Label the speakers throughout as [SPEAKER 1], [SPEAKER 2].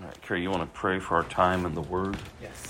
[SPEAKER 1] All right, Carrie, you want to pray for our time in the Word?
[SPEAKER 2] Yes.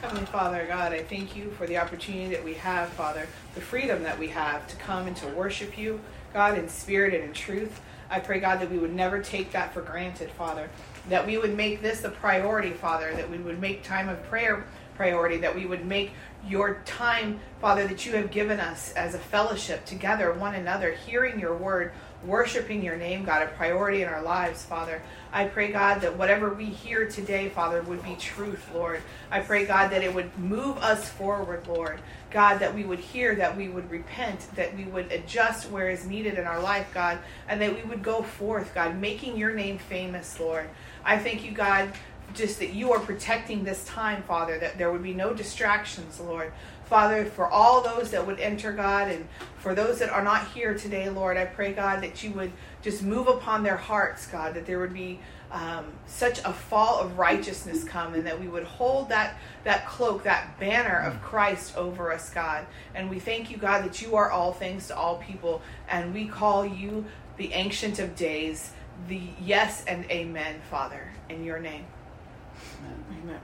[SPEAKER 2] Heavenly Father, God, I thank you for the opportunity that we have, Father, the freedom that we have to come and to worship you, God, in spirit and in truth. I pray, God, that we would never take that for granted, Father. That we would make this a priority, Father. That we would make time of prayer priority. That we would make your time, Father, that you have given us as a fellowship together, one another, hearing your word, worshiping your name, God, a priority in our lives, Father. I pray, God, that whatever we hear today, Father, would be truth, Lord. I pray, God, that it would move us forward, Lord. God, that we would hear, that we would repent, that we would adjust where is needed in our life, God, and that we would go forth, God, making your name famous, Lord. I thank you, God, just that you are protecting this time, Father, that there would be no distractions, Lord. Father, for all those that would enter, God, and for those that are not here today, Lord, I pray, God, that you would just move upon their hearts, God, that there would be um, such a fall of righteousness come, and that we would hold that that cloak, that banner of Christ over us, God. And we thank you, God, that you are all things to all people, and we call you the Ancient of Days, the yes and amen, Father, in your name. Amen. amen.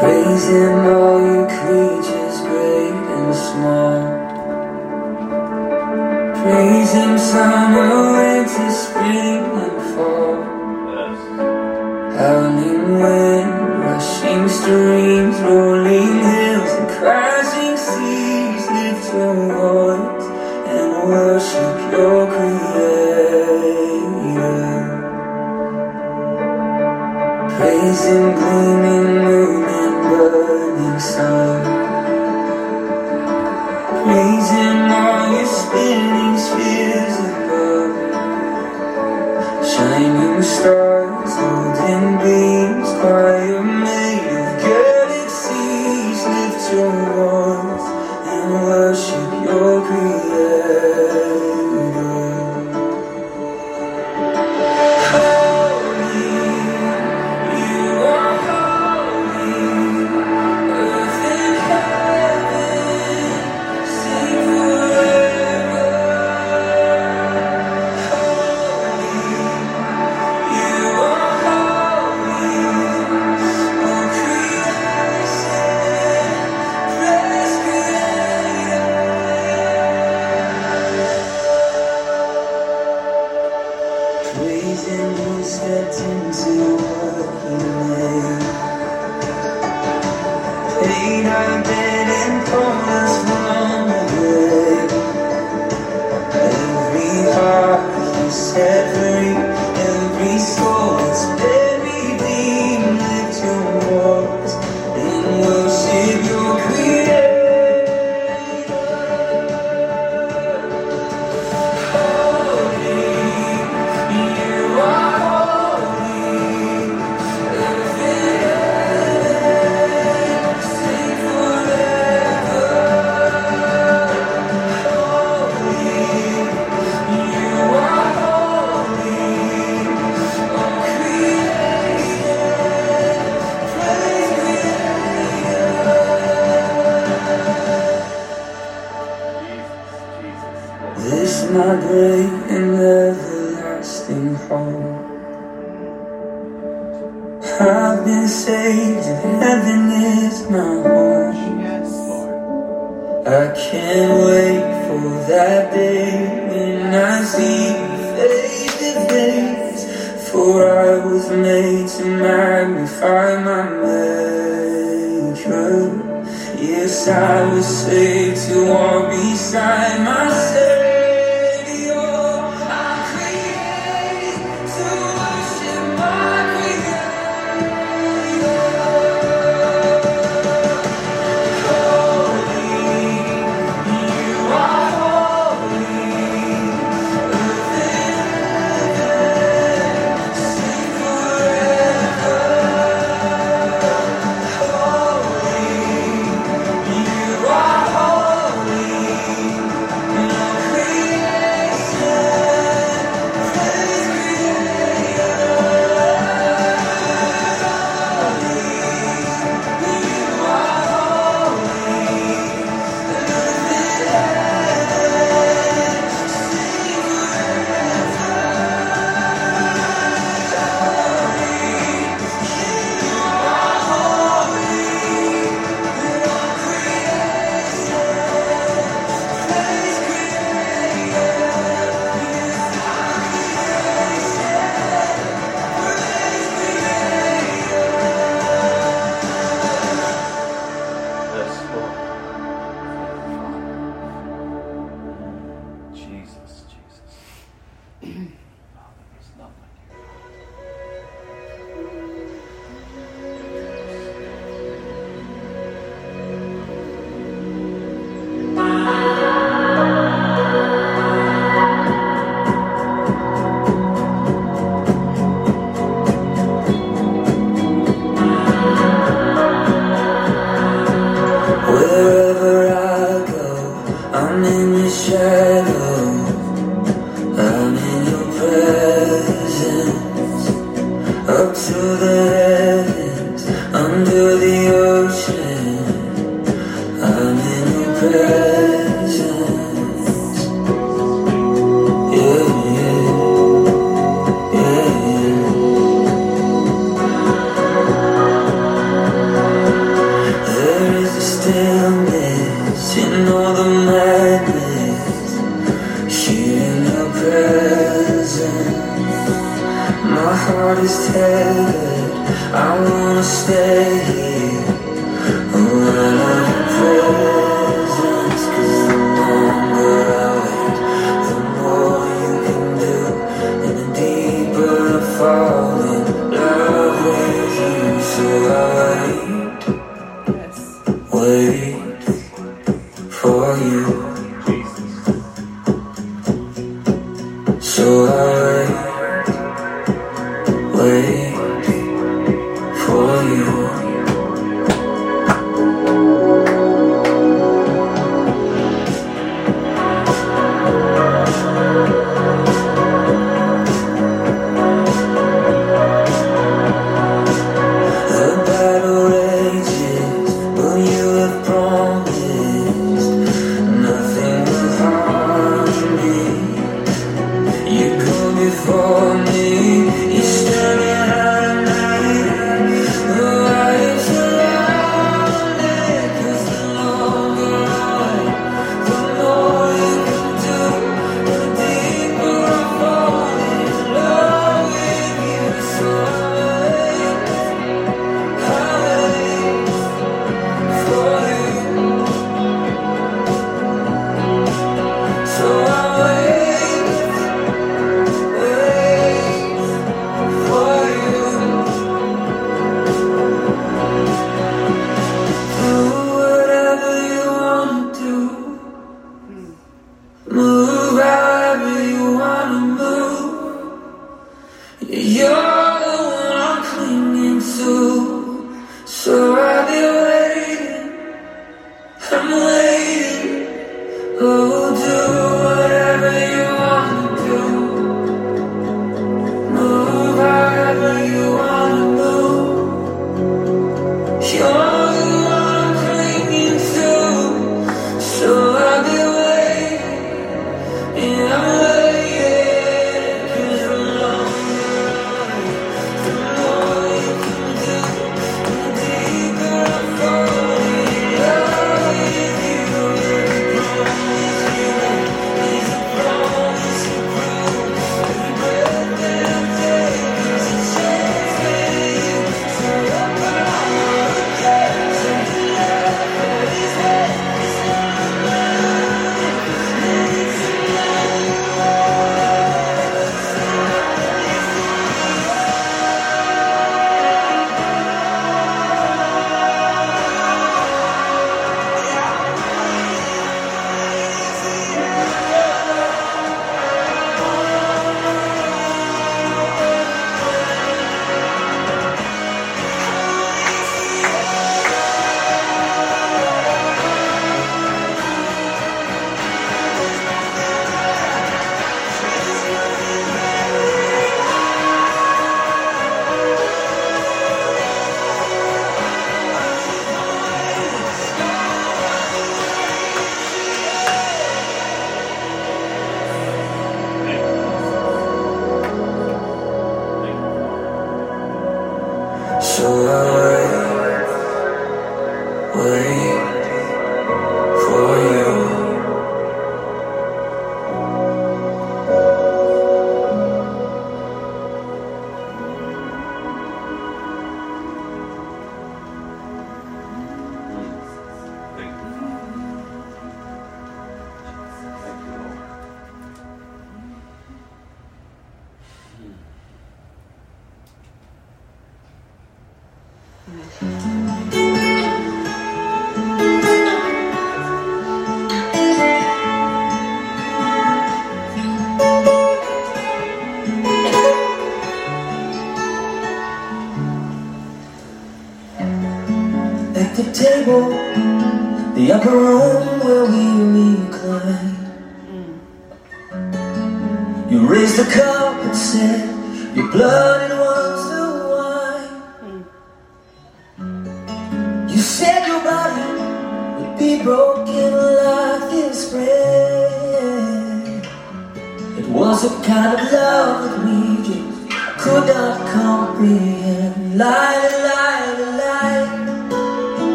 [SPEAKER 3] Praise Him,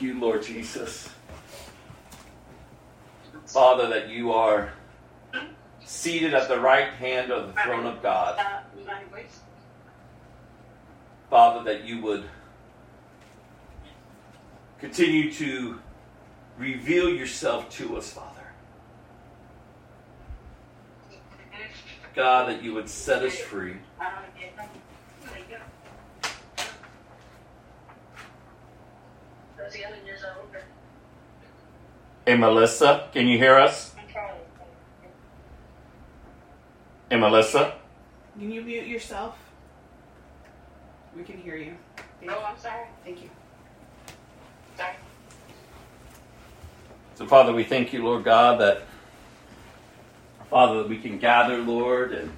[SPEAKER 3] you,
[SPEAKER 2] Lord
[SPEAKER 4] Jesus. Father, that you are seated at the right hand of the throne of God. Father, that you would continue to reveal yourself to us, Father. God, that you would set us free. Hey, Melissa, can you hear us? Hey, Melissa?
[SPEAKER 2] Can you mute yourself? We can hear you. Thank
[SPEAKER 5] Oh, I'm sorry.
[SPEAKER 2] Thank you.
[SPEAKER 5] Sorry.
[SPEAKER 4] So, Father, we thank you, Lord God, that, Father, that we can gather, Lord, and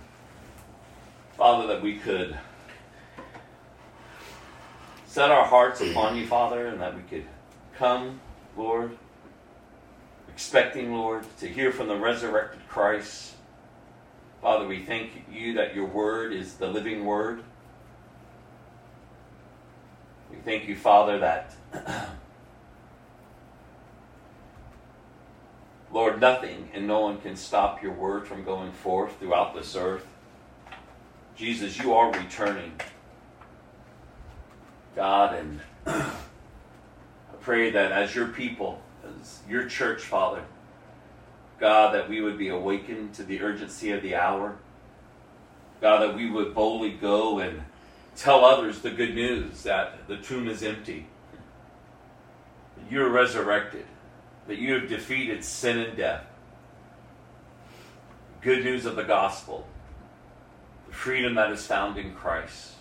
[SPEAKER 4] Father, that we could set our hearts upon you, Father, and that we could come, Lord, expecting, Lord, to hear from the resurrected Christ. Father, we thank you that your word is the living word. We thank you, Father, that, Lord, nothing and no one can stop your word from going forth throughout this earth. Jesus, you are returning. God, and I pray that as your people, as your church, Father, God, that we would be awakened to the urgency of the hour. God, that we would boldly go and tell others the good news that the tomb is empty, that you are resurrected, that you have defeated sin and death. Good news of the gospel, the freedom that is found in Christ.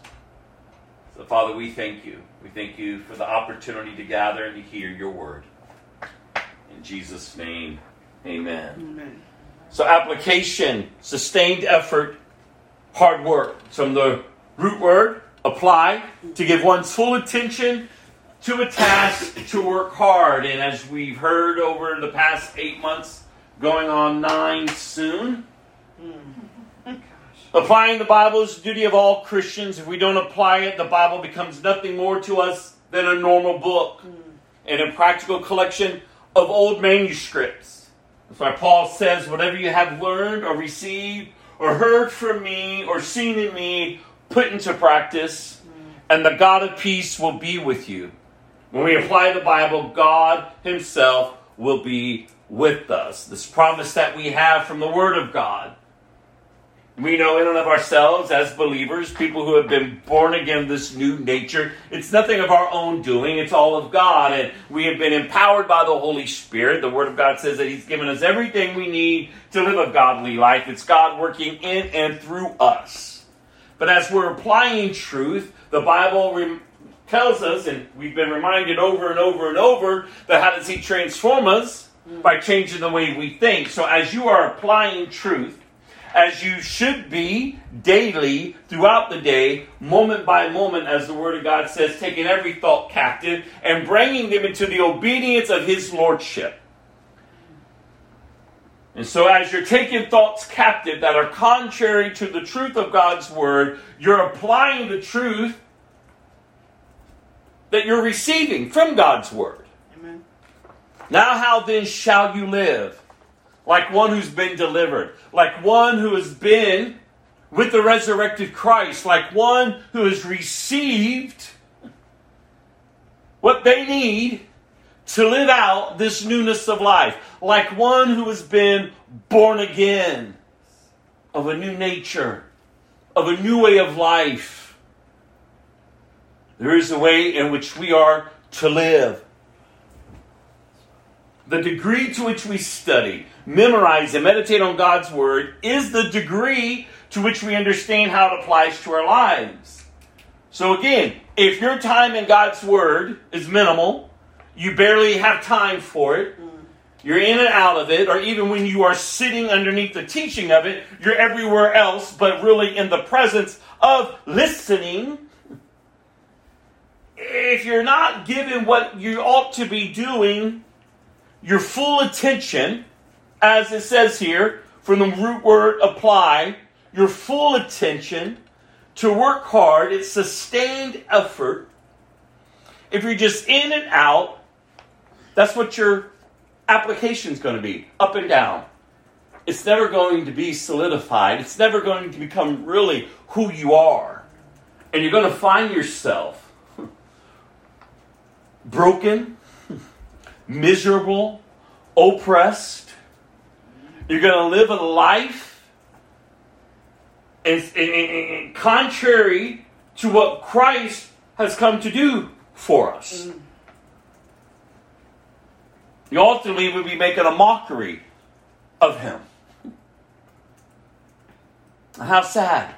[SPEAKER 4] So, Father, we thank you. We thank you for the opportunity to gather and to hear your word. In Jesus' name, amen.
[SPEAKER 2] Amen.
[SPEAKER 4] So, application, sustained effort, hard work. From the root word, apply, to give one's full attention to a task, to work hard. And as we've heard over the past eight months, going on nine soon, hmm. Applying the Bible is the duty of all Christians. If we don't apply it, the Bible becomes nothing more to us than a normal book hmm. and a practical collection of old manuscripts. That's why Paul says, Whatever you have learned or received or heard from me or seen in me, put into practice, hmm. and the God of peace will be with you. When we apply the Bible, God Himself will be with us. This promise that we have from the Word of God. We know in and of ourselves as believers, people who have been born again, this new nature, it's nothing of our own doing, it's all of God. And we have been empowered by the Holy Spirit. The Word of God says that He's given us everything we need to live a godly life. It's God working in and through us. But as we're applying truth, the Bible rem- tells us, and we've been reminded over and over and over, that how does He transform us? Mm. By changing the way we think. So as you are applying truth, as you should be daily throughout the day, moment by moment, as the Word of God says, taking every thought captive and bringing them into the obedience of His Lordship. And so, as you're taking thoughts captive that are contrary to the truth of God's Word, you're applying the truth that you're receiving from God's Word.
[SPEAKER 2] Amen.
[SPEAKER 4] Now, how then shall you live? Like one who's been delivered, like one who has been with the resurrected Christ, like one who has received what they need to live out this newness of life, like one who has been born again of a new nature, of a new way of life. There is a way in which we are to live. The degree to which we study, memorize, and meditate on God's Word is the degree to which we understand how it applies to our lives. So, again, if your time in God's Word is minimal, you barely have time for it, mm. you're in and out of it, or even when you are sitting underneath the teaching of it, you're everywhere else, but really in the presence of listening. If you're not given what you ought to be doing, your full attention, as it says here, from the root word apply, your full attention, to work hard, it's sustained effort. If you're just in and out, that's what your application is going to be up and down. It's never going to be solidified, it's never going to become really who you are. And you're going to find yourself broken, miserable, oppressed. You're going to live a life and, and- and- and contrary to what Christ has come to do for us. Mm. You ultimately would be making a mockery of him. How sad.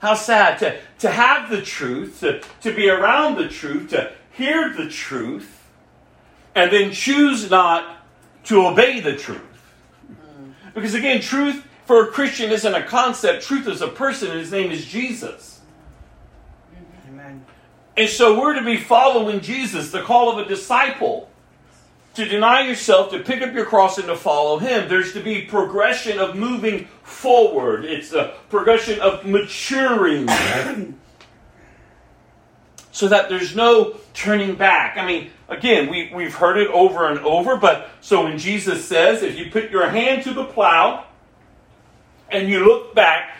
[SPEAKER 4] How sad to, to have the truth, to, to be around the truth, to hear the truth, and then choose not to obey the truth. Because again, truth for a Christian isn't a concept, truth is a person, and his name is Jesus.
[SPEAKER 2] Amen.
[SPEAKER 4] And so we're to be following Jesus, the call of a disciple. To deny yourself, to pick up your cross, and to follow him. There's to be progression of moving forward. It's a progression of maturing. so that there's no turning back. I mean, again, we, we've heard it over and over, but so when Jesus says, if you put your hand to the plow and you look back,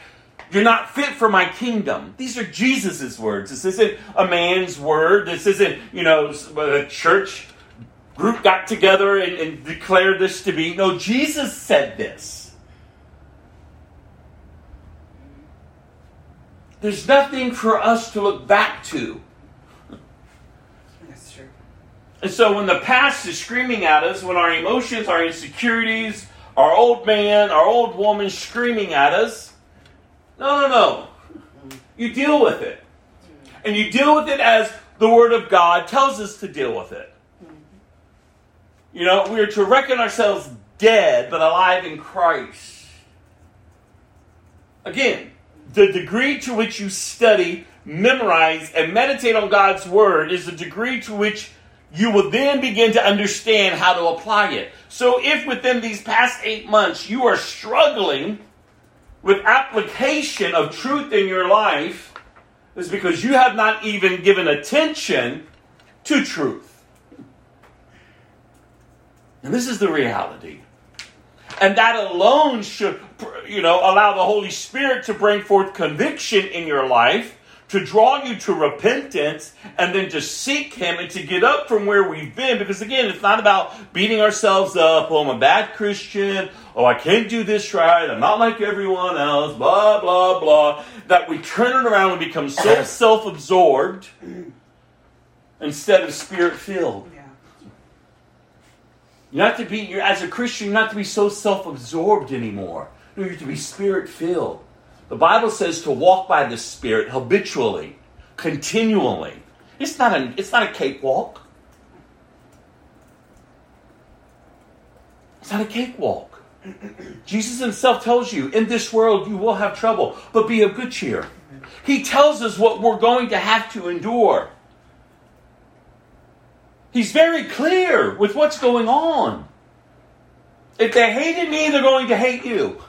[SPEAKER 4] you're not fit for my kingdom. These are Jesus' words. This isn't a man's word. This isn't, you know, a church group got together and, and declared this to be. No, Jesus said this. There's nothing for us to look back to. And so when the past is screaming at us, when our emotions, our insecurities, our old man, our old woman screaming at us, no, no, no. You deal with it. And you deal with it as the Word of God tells us to deal with it. You know, we are to reckon ourselves dead but alive in Christ. Again, the degree to which you study, memorize, and meditate on God's Word is the degree to which you will then begin to understand how to apply it. So, if within these past eight months you are struggling with application of truth in your life, it's because you have not even given attention to truth. And this is the reality. And that alone should, you know, allow the Holy Spirit to bring forth conviction in your life, to draw you to repentance, and then to seek Him and to get up from where we've been. Because again, it's not about beating ourselves up. Oh, I'm a bad Christian. Oh, I can't do this right. I'm not like everyone else. Blah, blah, blah. That we turn it around and become so self absorbed instead of spirit filled.
[SPEAKER 2] Yeah.
[SPEAKER 4] You have to be, you're, as a Christian, you're not to be so self absorbed anymore. No, you're to be spirit filled. The Bible says to walk by the Spirit habitually, continually. It's not a, it's not a cakewalk. It's not a cakewalk. Jesus himself tells you, in this world you will have trouble, but be of good cheer. He tells us what we're going to have to endure. He's very clear with what's going on. If they hated me, they're going to hate you.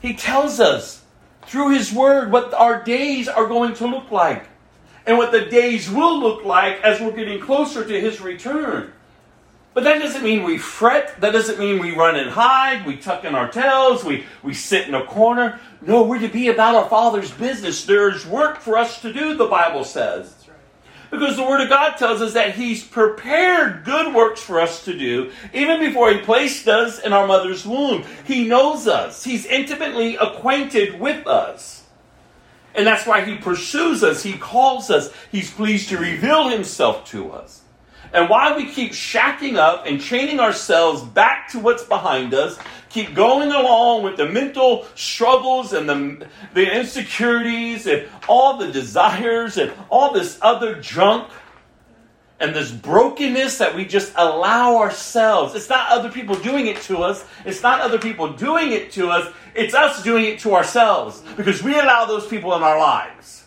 [SPEAKER 4] He tells us through His Word what our days are going to look like and what the days will look like as we're getting closer to His return. But that doesn't mean we fret. That doesn't mean we run and hide. We tuck in our tails. We, we sit in a corner. No, we're to be about our Father's business. There's work for us to do, the Bible says. Because the Word of God tells us that He's prepared good works for us to do even before He placed us in our mother's womb. He knows us, He's intimately acquainted with us. And that's why He pursues us, He calls us, He's pleased to reveal Himself to us. And why we keep shacking up and chaining ourselves back to what's behind us, keep going along with the mental struggles and the, the insecurities and all the desires and all this other junk and this brokenness that we just allow ourselves. It's not other people doing it to us. It's not other people doing it to us. It's us doing it to ourselves because we allow those people in our lives.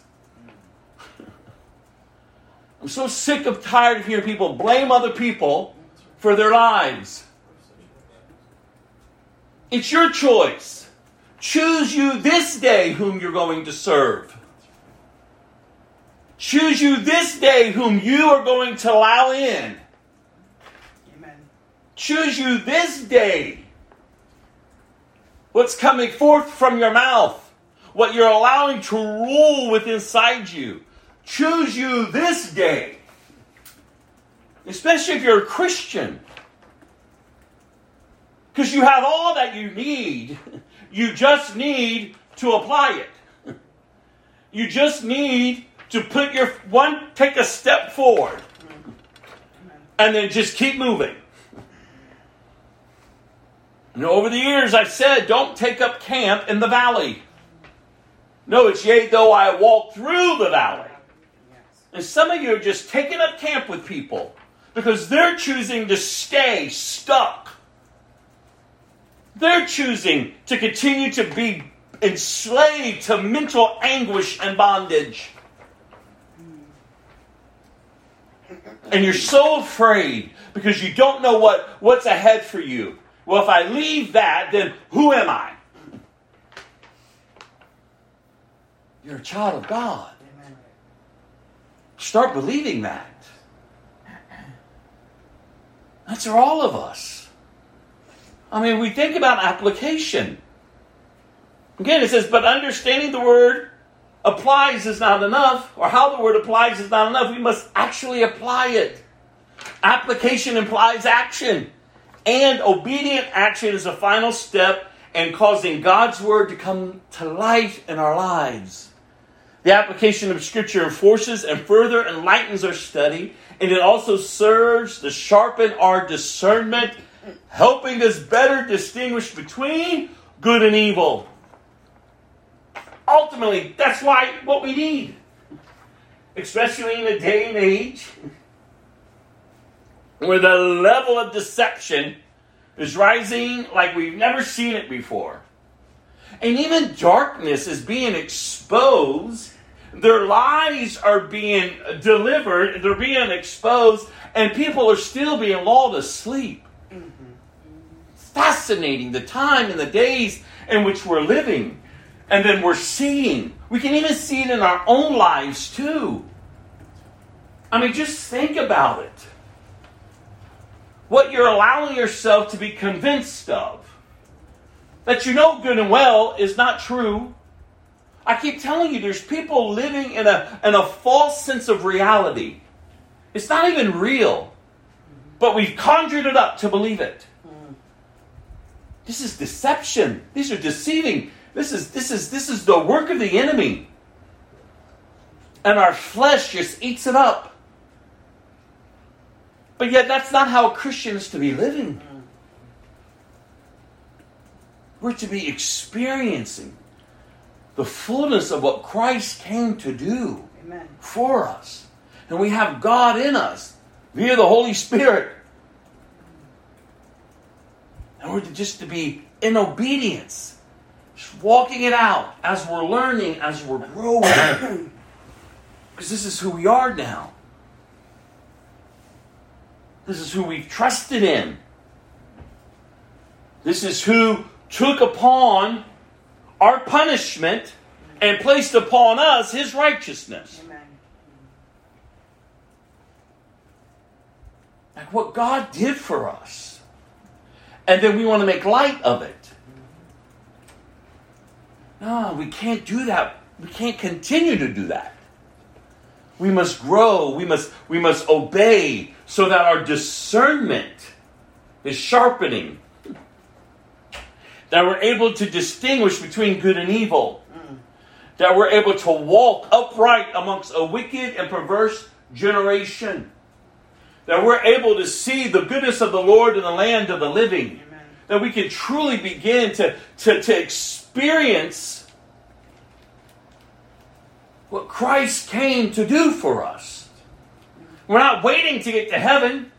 [SPEAKER 4] I'm so sick of tired of hearing people blame other people for their lives. It's your choice. Choose you this day whom you're going to serve. Choose you this day whom you are going to allow in.
[SPEAKER 2] Amen.
[SPEAKER 4] Choose you this day what's coming forth from your mouth, what you're allowing to rule within inside you. Choose you this day, especially if you're a Christian, because you have all that you need. You just need to apply it. You just need to put your one, take a step forward, and then just keep moving. And over the years, I've said, don't take up camp in the valley. No, it's yea, though I walk through the valley. And some of you are just taking up camp with people because they're choosing to stay stuck. They're choosing to continue to be enslaved to mental anguish and bondage. And you're so afraid because you don't know what, what's ahead for you. Well, if I leave that, then who am I? You're a child of God. Start believing that. That's for all of us. I mean, we think about application. Again, it says, but understanding the word applies is not enough, or how the word applies is not enough. We must actually apply it. Application implies action. And obedient action is a final step in causing God's word to come to life in our lives. The application of Scripture enforces and further enlightens our study, and it also serves to sharpen our discernment, helping us better distinguish between good and evil. Ultimately, that's why what we need, especially in a day and age where the level of deception is rising like we've never seen it before. And even darkness is being exposed. Their lies are being delivered, they're being exposed, and people are still being lulled to sleep. It's fascinating the time and the days in which we're living. And then we're seeing. We can even see it in our own lives too. I mean, just think about it. What you're allowing yourself to be convinced of that you know good and well is not true. I keep telling you, there's people living in a, in a false sense of reality. It's not even real, but we've conjured it up to believe it. This is deception. These are deceiving. This is this is this is the work of the enemy. And our flesh just eats it up. But yet that's not how a Christian is to be living. We're to be experiencing the fullness of what Christ came to do
[SPEAKER 2] Amen.
[SPEAKER 4] for us. And we have God in us via the Holy Spirit. And we're to just to be in obedience, just walking it out as we're learning, as we're growing. Because this is who we are now. This is who we've trusted in. This is who took upon our punishment and placed upon us his righteousness.
[SPEAKER 2] Amen.
[SPEAKER 4] Like what God did for us. And then we want to make light of it. No, we can't do that. We can't continue to do that. We must grow. We must, we must obey so that our discernment is sharpening. That we're able to distinguish between good and evil. That we're able to walk upright amongst a wicked and perverse generation. That we're able to see the goodness of the Lord in the land of the living.
[SPEAKER 2] Amen.
[SPEAKER 4] That we can truly begin to, to, to experience what Christ came to do for us. We're not waiting to get to heaven.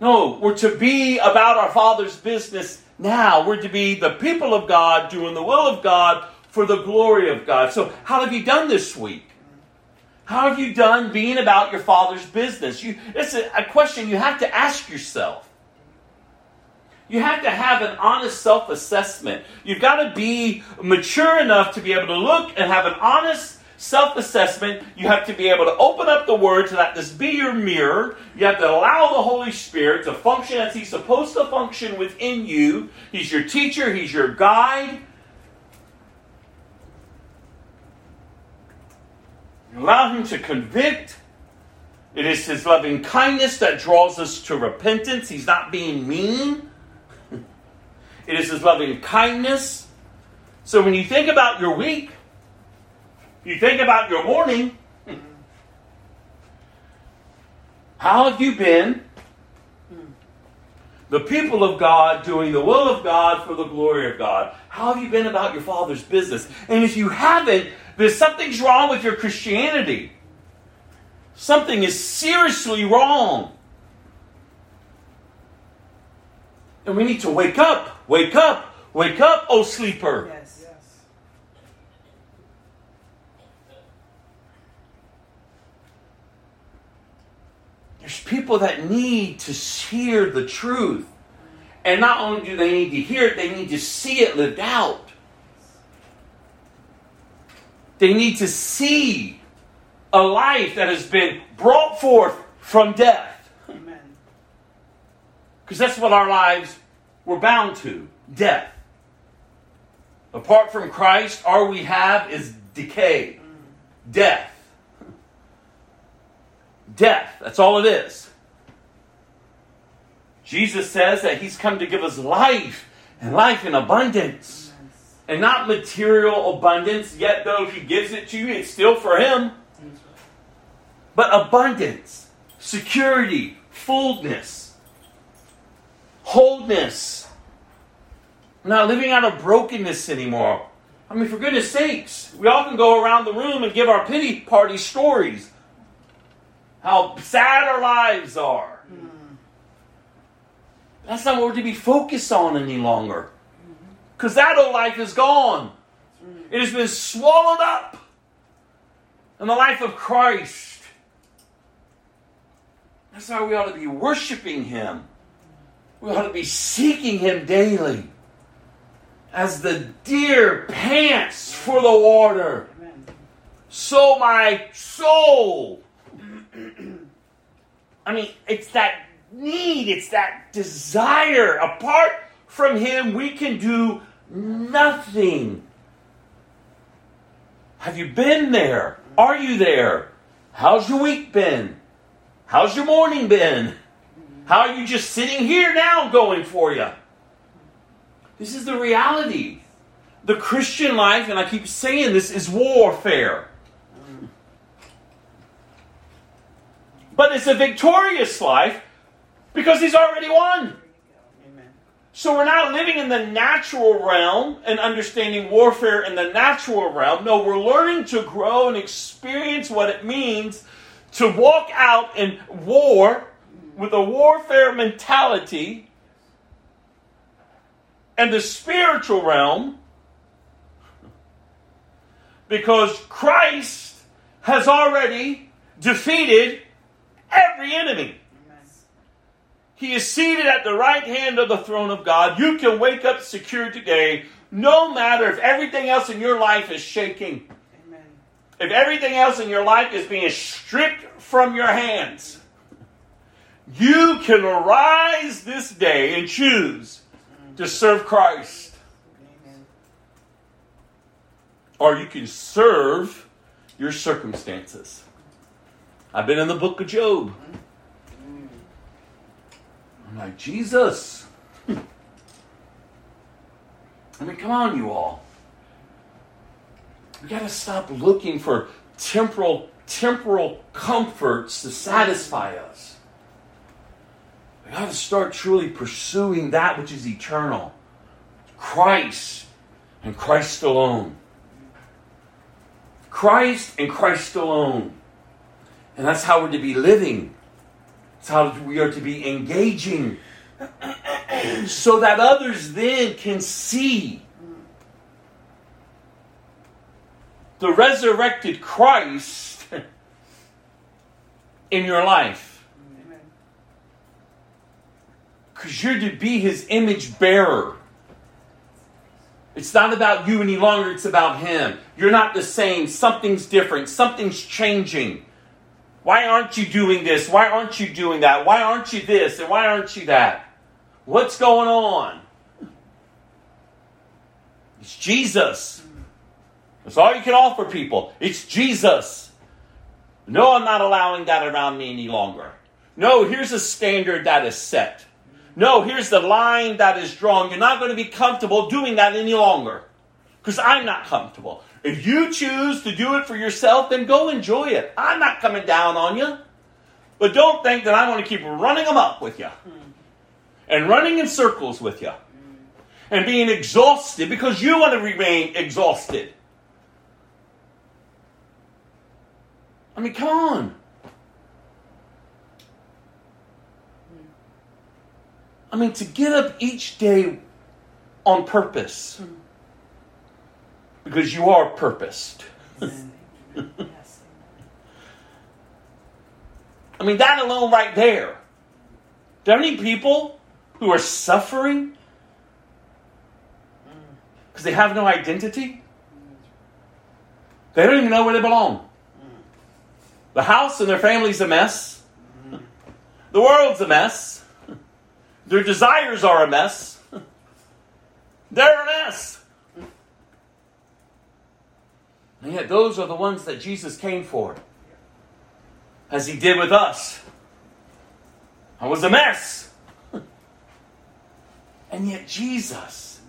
[SPEAKER 4] No, we're to be about our Father's business now. We're to be the people of God, doing the will of God for the glory of God. So, how have you done this week? How have you done being about your father's business? You, it's a, a question you have to ask yourself. You have to have an honest self assessment. You've got to be mature enough to be able to look and have an honest self assessment. You have to be able to open up the Word to let this be your mirror. You have to allow the Holy Spirit to function as He's supposed to function within you. He's your teacher, He's your guide. Allow Him to convict. It is His loving kindness that draws us to repentance. He's not being mean. It is His loving kindness. So when you think about your week, you think about your morning, how have you been? The people of God doing the will of God for the glory of God. How have you been about your Father's business? And if you haven't, there's something's wrong with your Christianity. Something is seriously wrong. And we need to wake up, wake up, wake up, oh sleeper.
[SPEAKER 2] Yes. Yes.
[SPEAKER 4] There's people that need to hear the truth. And not only do they need to hear it, they need to see it lived out. They need to see a life that has been brought forth from death.
[SPEAKER 2] Amen.
[SPEAKER 4] Because that's what our lives were bound to death. Apart from Christ, all we have is decay, mm. death. Death. That's all it is. Jesus says that He's come to give us life and life in abundance. And not material abundance, yet though He gives it to you, it's still for Him. But abundance, security, fullness, wholeness. We're not living out of brokenness anymore. I mean, for goodness sakes, we often go around the room and give our pity party stories. How sad our lives are. That's not what we're to be focused on any longer. Because that old life is gone. It has been swallowed up in the life of Christ. That's why we ought to be worshiping Him. We ought to be seeking Him daily. As the deer pants for the water, so my soul. I mean, it's that need, it's that desire. Apart from Him, we can do nothing. Have you been there? Are you there? How's your week been? How's your morning been? How are you just sitting here now going for you? This is the reality. The Christian life, and I keep saying this, is warfare. But it's a victorious life because he's already won.
[SPEAKER 2] Amen.
[SPEAKER 4] So we're not living in the natural realm and understanding warfare in the natural realm. No, we're learning to grow and experience what it means to walk out in war with a warfare mentality and the spiritual realm because Christ has already defeated every enemy. He is seated at the right hand of the throne of God. You can wake up secure today, no matter if everything else in your life is shaking,
[SPEAKER 2] Amen.
[SPEAKER 4] if everything else in your life is being stripped from your hands. You can arise this day and choose to serve Christ,
[SPEAKER 2] Amen.
[SPEAKER 4] or you can serve your circumstances. I've been in the book of Job. I'm like, Jesus. I mean, come on, you all. We got to stop looking for temporal temporal comforts to satisfy us. We got to start truly pursuing that which is eternal. Christ and Christ alone. Christ and Christ alone. And that's how we're to be living. It's how we are to be engaging. so that others then can see the resurrected Christ in your life. Because you're to be his image bearer. It's not about you any longer, it's about him. You're not the same. Something's different. Something's changing. Why aren't you doing this? Why aren't you doing that? Why aren't you this? And why aren't you that? What's going on? It's Jesus. That's all you can offer people. It's Jesus. No, I'm not allowing that around me any longer. No, here's a standard that is set. No, here's the line that is drawn. You're not going to be comfortable doing that any longer because I'm not comfortable. If you choose to do it for yourself, then go enjoy it. I'm not coming down on you. But don't think that I'm going to keep running them up with you hmm. and running in circles with you hmm. and being exhausted because you want to remain exhausted. I mean, come on. Hmm. I mean, to get up each day on purpose. Because you are purposed. I mean, that alone right there. There are any people who are suffering because they have no identity? They don't even know where they belong. The house and their family's a mess. The world's a mess. Their desires are a mess. They're a mess. And yet, those are the ones that Jesus came for, as he did with us. I was a mess. And yet, Jesus,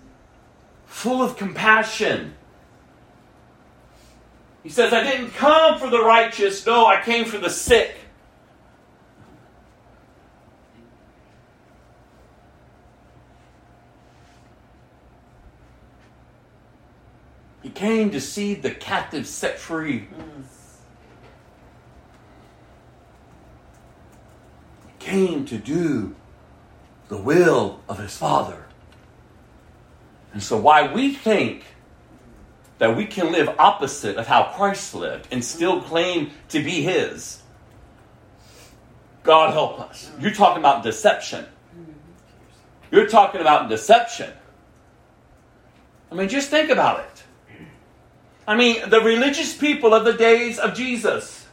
[SPEAKER 4] full of compassion, he says, I didn't come for the righteous, no, I came for the sick. Came to see the captive set free. Came to do the will of his Father. And so, why we think that we can live opposite of how Christ lived and still claim to be his, God help us. You're talking about deception. You're talking about deception. I mean, just think about it. I mean, the religious people of the days of Jesus.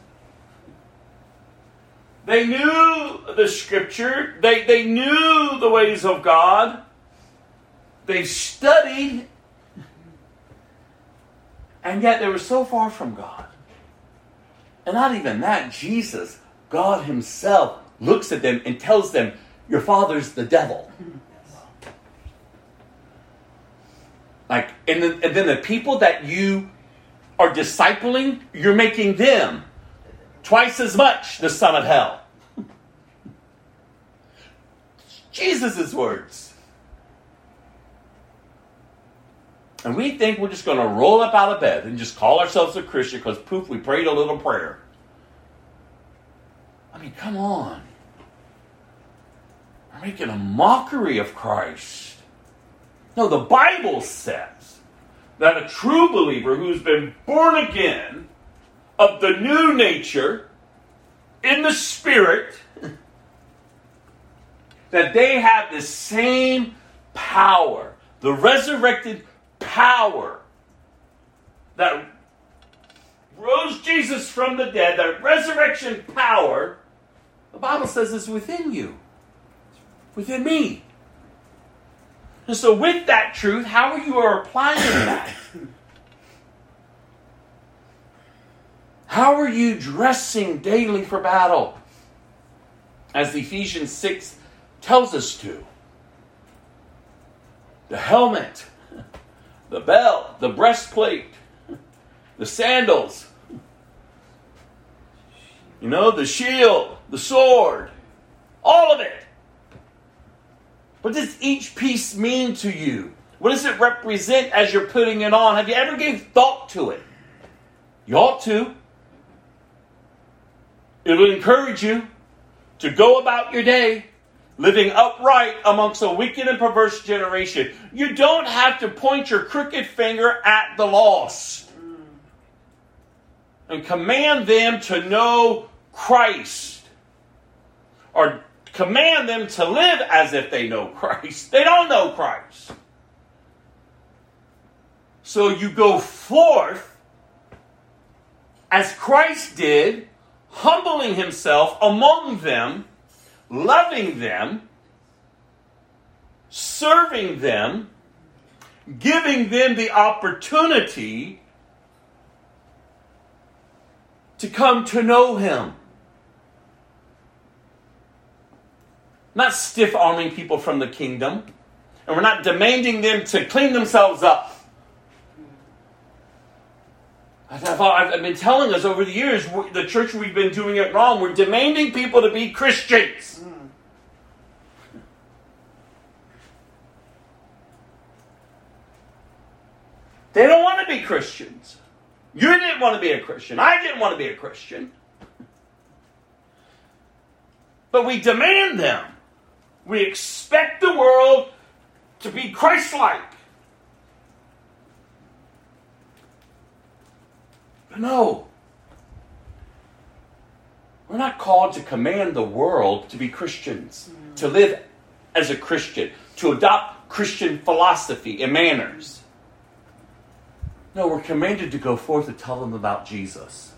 [SPEAKER 4] They knew the scripture, they, they knew the ways of God, they studied, and yet they were so far from God. And not even that, Jesus, God Himself, looks at them and tells them, Your father's the devil. Like, and then, and then the people that you are discipling, you're making them twice as much the son of hell. Jesus' words. And we think we're just going to roll up out of bed and just call ourselves a Christian because poof, we prayed a little prayer. I mean, come on. We're making a mockery of Christ. No, the Bible says that a true believer who's been born again of the new nature in the spirit that they have the same power the resurrected power that rose Jesus from the dead that resurrection power the bible says is within you within me and so, with that truth, how are you applying that? How are you dressing daily for battle? As Ephesians 6 tells us to. The helmet, the belt, the breastplate, the sandals, you know, the shield, the sword, all of it. What does each piece mean to you? What does it represent as you're putting it on? Have you ever gave thought to it? You ought to. It will encourage you to go about your day living upright amongst a wicked and perverse generation. You don't have to point your crooked finger at the lost and command them to know Christ. or command them to live as if they know Christ. They don't know Christ. So you go forth as Christ did, humbling himself among them, loving them, serving them, giving them the opportunity to come to know him. Not stiff arming people from the kingdom. And we're not demanding them to clean themselves up. I've, been telling us over the years, the church, we've been doing it wrong. We're demanding people to be Christians. They don't want to be Christians. You didn't want to be a Christian. I didn't want to be a Christian. But we demand them. We expect the world to be Christ like. No. We're not called to command the world to be Christians, mm. to live as a Christian, to adopt Christian philosophy and manners. No, we're commanded to go forth and tell them about Jesus.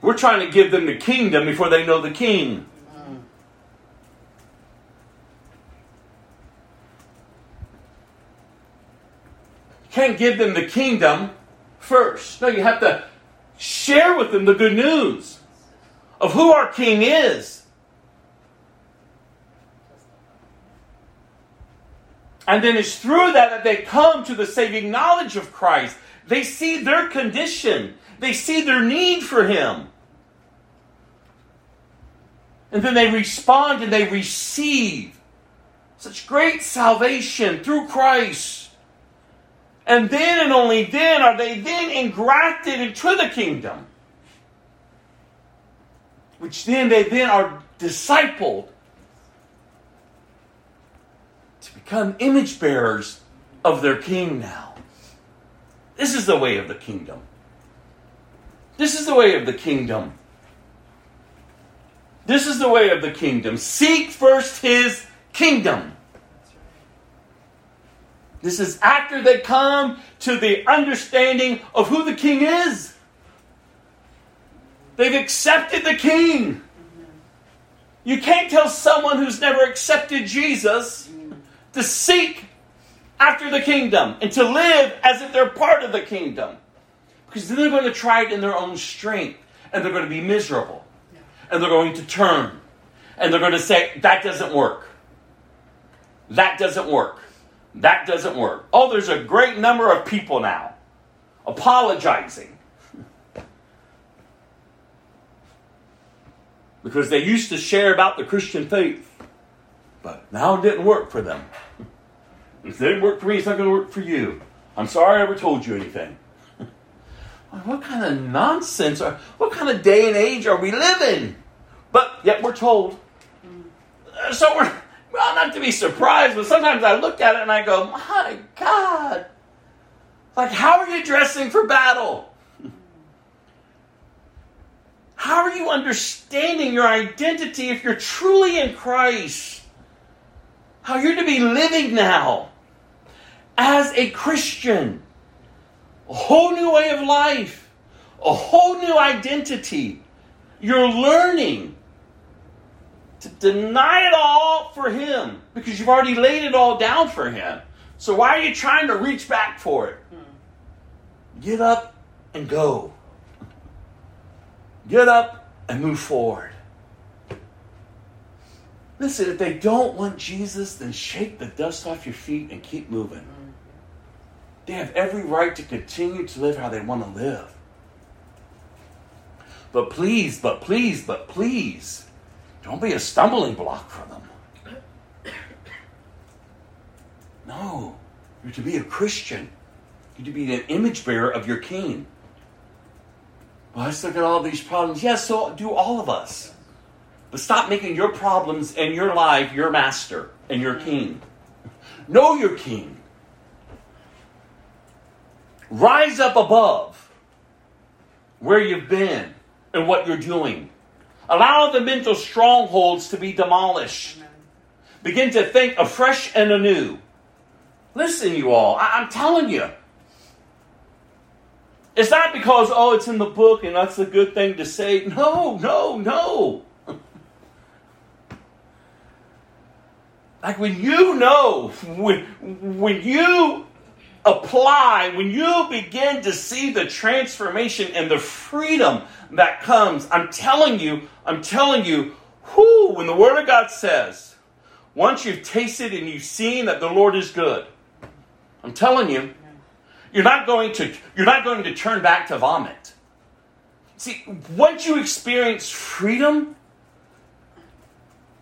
[SPEAKER 4] We're trying to give them the kingdom before they know the king. Can't give them the kingdom first. No, you have to share with them the good news of who our king is. And then it's through that that they come to the saving knowledge of Christ. They see their condition, they see their need for Him. And then they respond and they receive such great salvation through Christ. And then and only then are they then engrafted into the kingdom. Which then they then are discipled to become image bearers of their king now. This is the way of the kingdom. This is the way of the kingdom. This is the way of the kingdom. Seek first his kingdom. This is after they come to the understanding of who the king is. They've accepted the king. You can't tell someone who's never accepted Jesus to seek after the kingdom and to live as if they're part of the kingdom. Because then they're going to try it in their own strength and they're going to be miserable. And they're going to turn. And they're going to say, that doesn't work. That doesn't work. That doesn't work. Oh, there's a great number of people now apologizing. Because they used to share about the Christian faith, but now it didn't work for them. If it didn't work for me, it's not going to work for you. I'm sorry I ever told you anything. what kind of nonsense, or what kind of day and age are we living? But yet we're told. Uh, so we're, well, not to be surprised, but sometimes I look at it and I go, my God. Like, how are you dressing for battle? How are you understanding your identity if you're truly in Christ? How you're to be living now as a Christian. A whole new way of life, a whole new identity. You're learning to deny it all for Him because you've already laid it all down for Him. So why are you trying to reach back for it? Hmm. Get up and go. Get up and move forward. Listen, if they don't want Jesus, then shake the dust off your feet and keep moving. Hmm. They have every right to continue to live how they want to live. But please, but please, but please, don't be a stumbling block for them. No, you're to be a Christian. You're to be an image bearer of your King. Well, I still got all these problems. Yes, so do all of us. But stop making your problems and your life your master and your king. Know your king. Rise up above where you've been and what you're doing. Allow the mental strongholds to be demolished. Begin to think afresh and anew. Listen, you all, I- I'm telling you. It's not because, oh, it's in the book and that's a good thing to say. No, no, no. like when you know, when, when you apply, when you begin to see the transformation and the freedom that comes, I'm telling you, I'm telling you, whoo, when the Word of God says, once you've tasted and you've seen that the Lord is good, I'm telling you, you're not going to you're not going to turn back to vomit. See, once you experience freedom,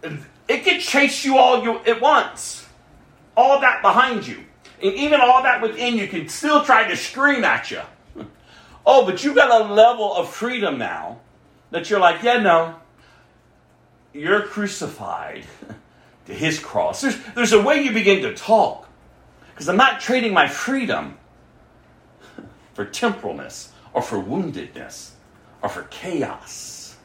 [SPEAKER 4] it can chase you all you at once. All that behind you. And even all that within you can still try to scream at you. Oh, but you got a level of freedom now that you're like, yeah, no. You're crucified to his cross. There's, there's a way you begin to talk. Because I'm not trading my freedom for temporalness or for woundedness or for chaos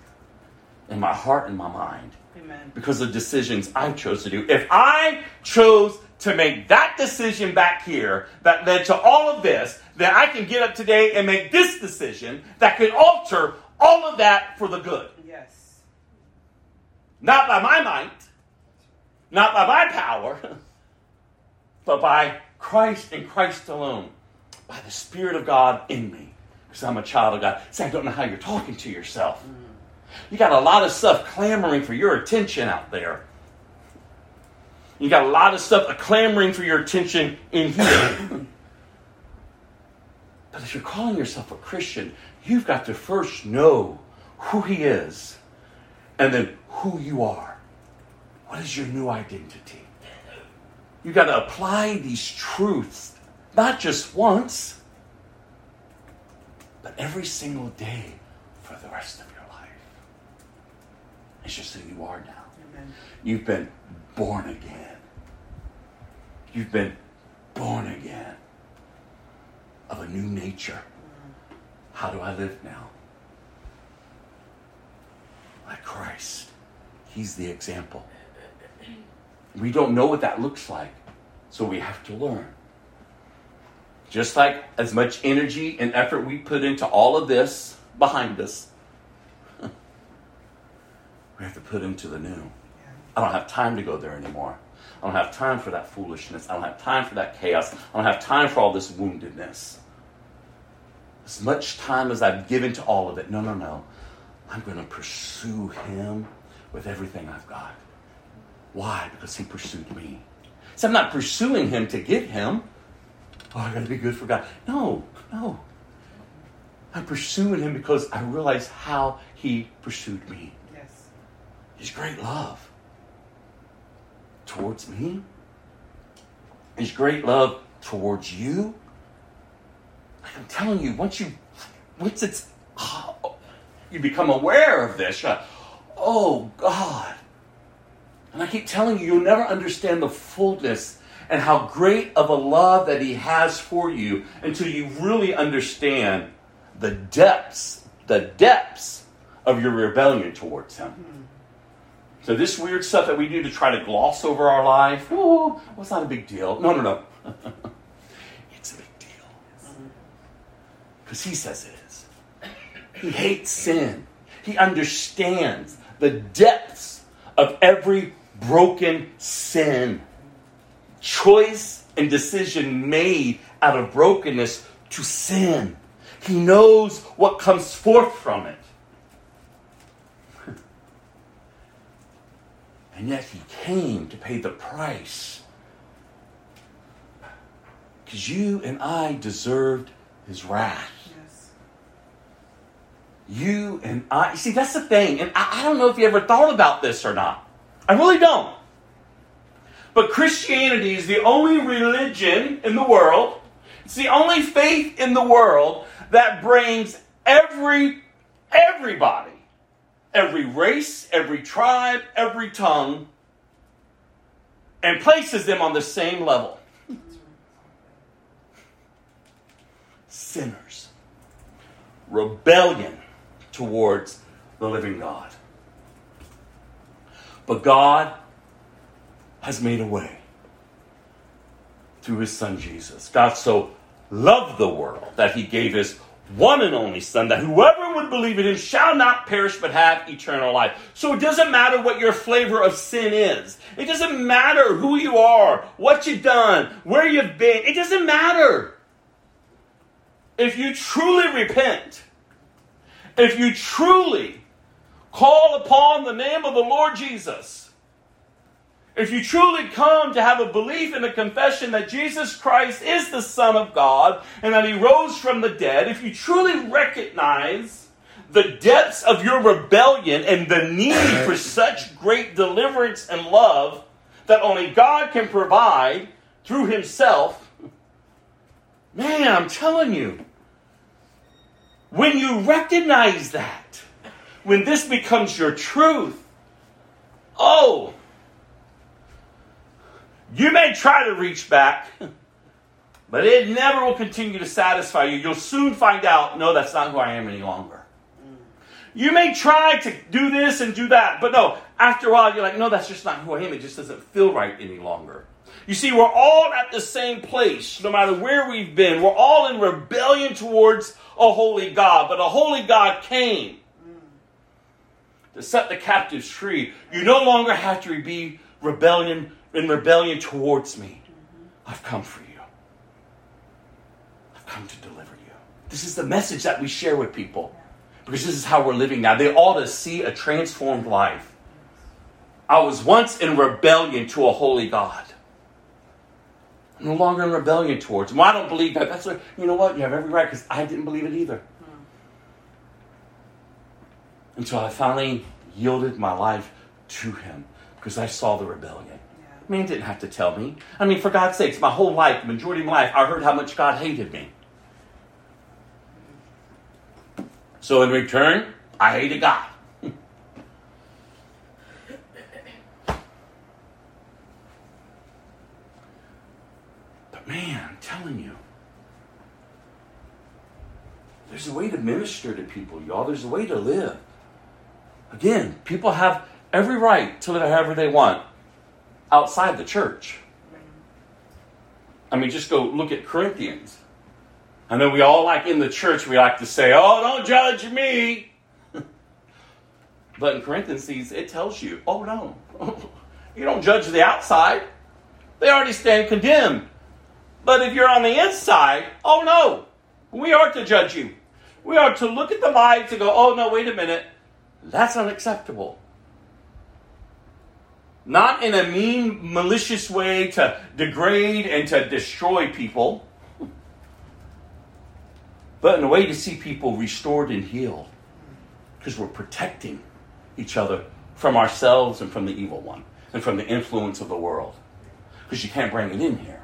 [SPEAKER 4] in my heart and my mind
[SPEAKER 2] Amen.
[SPEAKER 4] because of decisions I chose to do. If I chose to make that decision back here that led to all of this, then I can get up today and make this decision that could alter all of that for the good.
[SPEAKER 2] Yes.
[SPEAKER 4] Not by my might, not by my power, but by Christ and Christ alone, by the Spirit of God in me, because I'm a child of God. See, I don't know how you're talking to yourself. Mm. You got a lot of stuff clamoring for your attention out there. You got a lot of stuff clamoring for your attention in here. but if you're calling yourself a Christian, you've got to first know who He is and then who you are. What is your new identity? You've got to apply these truths, not just once, but every single day for the rest of your life. It's just who you are now.
[SPEAKER 2] Amen.
[SPEAKER 4] You've been born again. You've been born again of a new nature. How do I live now? Like Christ. He's the example. We don't know what that looks like, so we have to learn. Just like as much energy and effort we put into all of this behind us, we have to put into the new. I don't have time to go there anymore. I don't have time for that foolishness. I don't have time for that chaos. I don't have time for all this woundedness. As much time as I've given to all of it, no, no, no. I'm going to pursue Him with everything I've got. Why? Because He pursued me. So I'm not pursuing Him to get Him. Oh, I got to be good for God. No, no. I'm pursuing Him because I realize how He pursued me.
[SPEAKER 2] Yes.
[SPEAKER 4] His great love towards me, His great love towards you. Like I'm telling you, once you, once it's, oh, you become aware of this. like, oh God! And I keep telling you, you'll never understand the fullness and how great of a love that He has for you until you really understand the depths, the depths of your rebellion towards Him. Hmm. So this weird stuff that we do to try to gloss over our life, oh, well, it's not a big deal. No, no, no. it's a big deal. Because he says it is. He hates sin. He understands the depths of every broken sin. Choice and decision made out of brokenness to sin. He knows what comes forth from it. And yet he came to pay the price. Because you and I deserved his wrath.
[SPEAKER 2] Yes.
[SPEAKER 4] You and I. You see, that's the thing. And I, I don't know if you ever thought about this or not. I really don't. But Christianity is the only religion in the world, it's the only faith in the world that brings every, everybody, every race, every tribe, every tongue, and places them on the same level. Sinners. Rebellion towards the living God. But God has made a way through his son Jesus. God so loved the world that he gave his one and only son that whoever would believe in him shall not perish but have eternal life. So it doesn't matter what your flavor of sin is. It doesn't matter who you are, what you've done, where you've been. It doesn't matter. If you truly repent, if you truly call upon the name of the Lord Jesus, if you truly come to have a belief and a confession that Jesus Christ is the Son of God and that He rose from the dead, if you truly recognize the depths of your rebellion and the need for such great deliverance and love that only God can provide through Himself, man, I'm telling you, when you recognize that, when this becomes your truth, oh, you may try to reach back, but it never will continue to satisfy you. You'll soon find out, no, that's not who I am any longer. You may try to do this and do that, but no, after a while, you're like, no, that's just not who I am. It just doesn't feel right any longer. You see, we're all at the same place, no matter where we've been. We're all in rebellion towards a holy God, but a holy God came to set the captives free. You no longer have to be rebellion in rebellion towards me. I've come for you. I've come to deliver you. This is the message that we share with people because this is how we're living now. They ought to see a transformed life. I was once in rebellion to a holy God. I'm no longer in rebellion towards him. Well, I don't believe that. That's what, you know what? You have every right because I didn't believe it either. Until I finally yielded my life to him because I saw the rebellion. Man didn't have to tell me. I mean, for God's sakes, my whole life, the majority of my life, I heard how much God hated me. So in return, I hated God. but man, I'm telling you, there's a way to minister to people, y'all. There's a way to live. Again, people have every right to live however they want outside the church. I mean, just go look at Corinthians. I know we all like in the church, we like to say, oh, don't judge me. but in Corinthians, it tells you, oh, no. you don't judge the outside, they already stand condemned. But if you're on the inside, oh, no. We are to judge you. We are to look at the lives and go, oh, no, wait a minute. That's unacceptable not in a mean, malicious way to degrade and to destroy people, but in a way to see people restored and healed. Because we're protecting each other from ourselves and from the evil one and from the influence of the world. Because you can't bring it in here.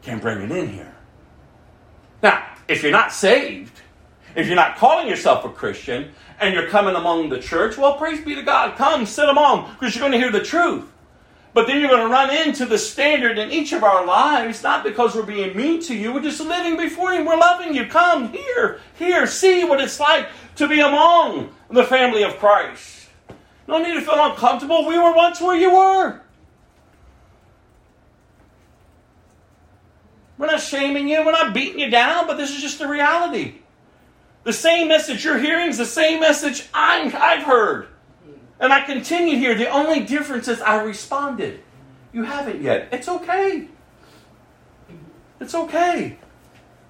[SPEAKER 4] Can't bring it in here. Now, if you're not saved, if you're not calling yourself a Christian, and you're coming among the church, well, praise be to God. Come, sit among, because you're going to hear the truth. But then you're going to run into the standard in each of our lives, not because we're being mean to you, we're just living before Him. We're loving you. Come here, here, see what it's like to be among the family of Christ. No need to feel uncomfortable. We were once where you were. We're not shaming you, we're not beating you down, but this is just the reality. The same message you're hearing is the same message i have heard. And I continue here. The only difference is I responded. You haven't yet. It's okay. It's okay.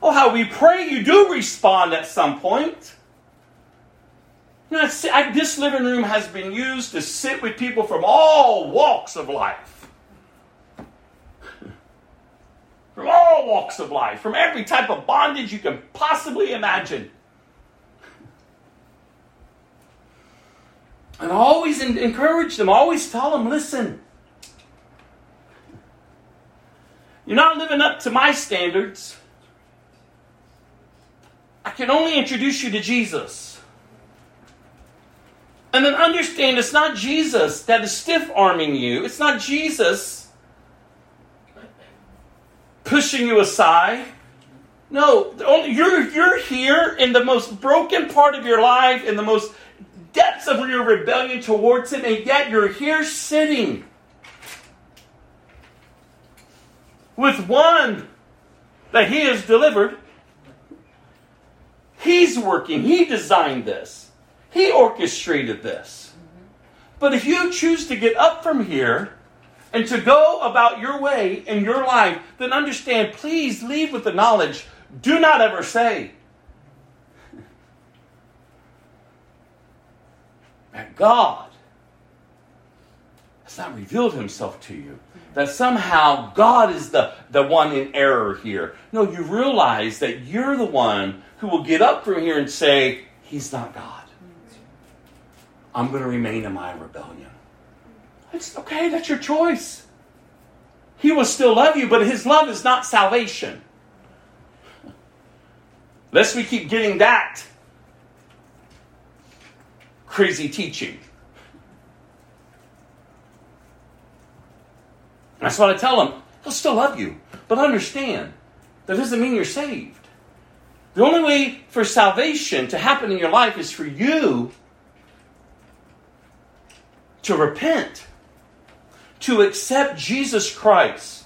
[SPEAKER 4] Oh, how we pray you do respond at some point. You know, this living room has been used to sit with people from all walks of life. From all walks of life, from every type of bondage you can possibly imagine. And always encourage them, always tell them, listen, you're not living up to my standards. I can only introduce you to Jesus. And then understand it's not Jesus that is stiff arming you, it's not Jesus pushing you aside. No, you're, you're here in the most broken part of your life, in the most depths of your rebellion towards Him, and yet you're here sitting with one that He has delivered. He's working, He designed this, He orchestrated this. But if you choose to get up from here and to go about your way in your life, then understand, please leave with the knowledge do not ever say, that God has not revealed himself to you. That somehow God is the, the one in error here. No, you realize that you're the one who will get up from here and say, He's not God. I'm going to remain in my rebellion. It's okay, that's your choice. He will still love you, but his love is not salvation. Lest we keep getting that crazy teaching. That's what I tell them. He'll still love you, but understand that doesn't mean you're saved. The only way for salvation to happen in your life is for you to repent, to accept Jesus Christ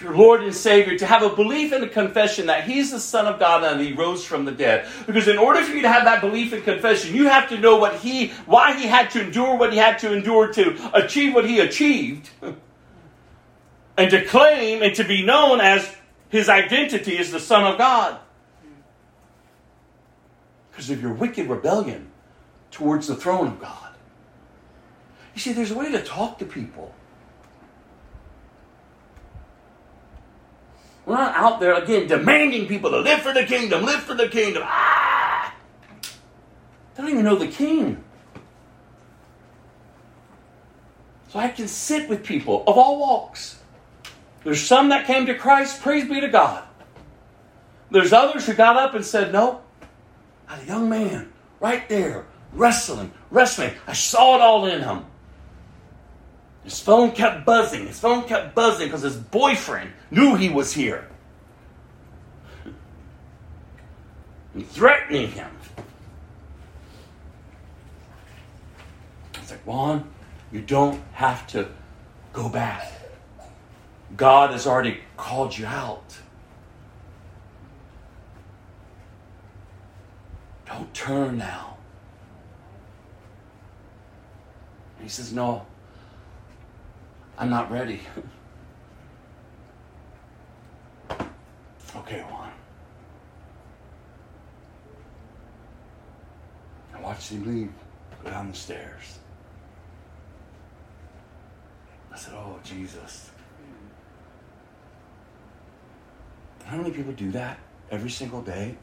[SPEAKER 4] your Lord and Savior, to have a belief and a confession that He's the Son of God and He rose from the dead. Because in order for you to have that belief and confession, you have to know what He, why He had to endure what He had to endure to achieve what He achieved, and to claim and to be known as His identity as the Son of God. Because of your wicked rebellion towards the throne of God. You see, there's a way to talk to people. We're not out there again demanding people to live for the kingdom, live for the kingdom. Ah! They don't even know the king. So I can sit with people of all walks. There's some that came to Christ, praise be to God. There's others who got up and said, No, a young man right there, wrestling, wrestling. I saw it all in him. His phone kept buzzing. His phone kept buzzing because his boyfriend knew he was here. And threatening him. It's like, Juan, you don't have to go back. God has already called you out. Don't turn now. And he says, No, I'm not ready. okay, Juan. I watched him leave, go down the stairs. I said, Oh, Jesus. How many people do that every single day?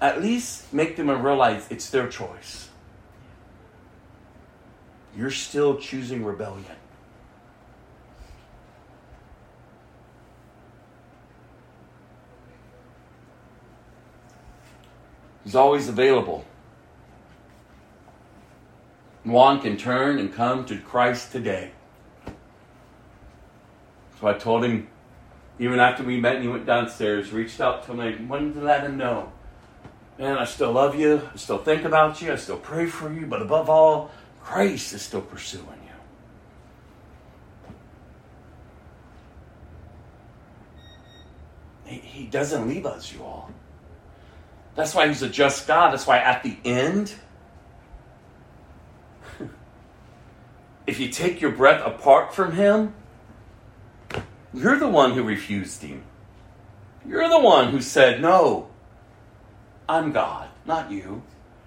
[SPEAKER 4] At least make them realize it's their choice you're still choosing rebellion. He's always available. One can turn and come to Christ today. So I told him, even after we met and he went downstairs, reached out to I wanted to let him know, man, I still love you. I still think about you. I still pray for you. But above all, Christ is still pursuing you. He, he doesn't leave us, you all. That's why he's a just God. That's why at the end, if you take your breath apart from him, you're the one who refused him. You're the one who said, No, I'm God, not you.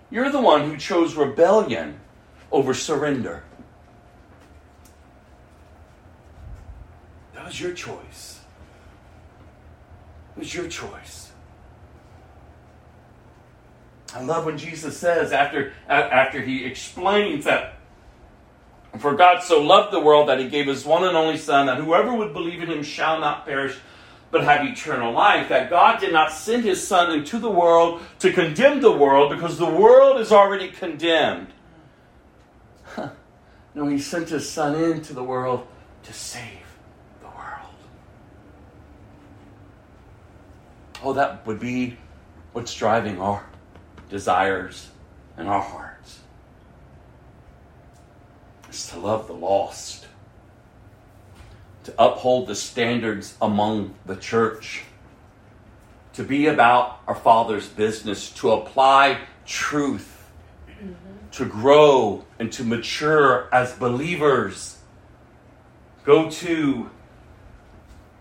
[SPEAKER 4] You're the one who chose rebellion over surrender. That was your choice. It was your choice. I love when Jesus says, after, after he explains that for God so loved the world that he gave his one and only Son, that whoever would believe in him shall not perish, but have eternal life. That God did not send his Son into the world to condemn the world because the world is already condemned. No, he sent his son into the world to save the world. Oh, that would be what's driving our desires and our hearts. It's to love the lost, to uphold the standards among the church, to be about our Father's business, to apply truth, to grow and to mature as believers. Go to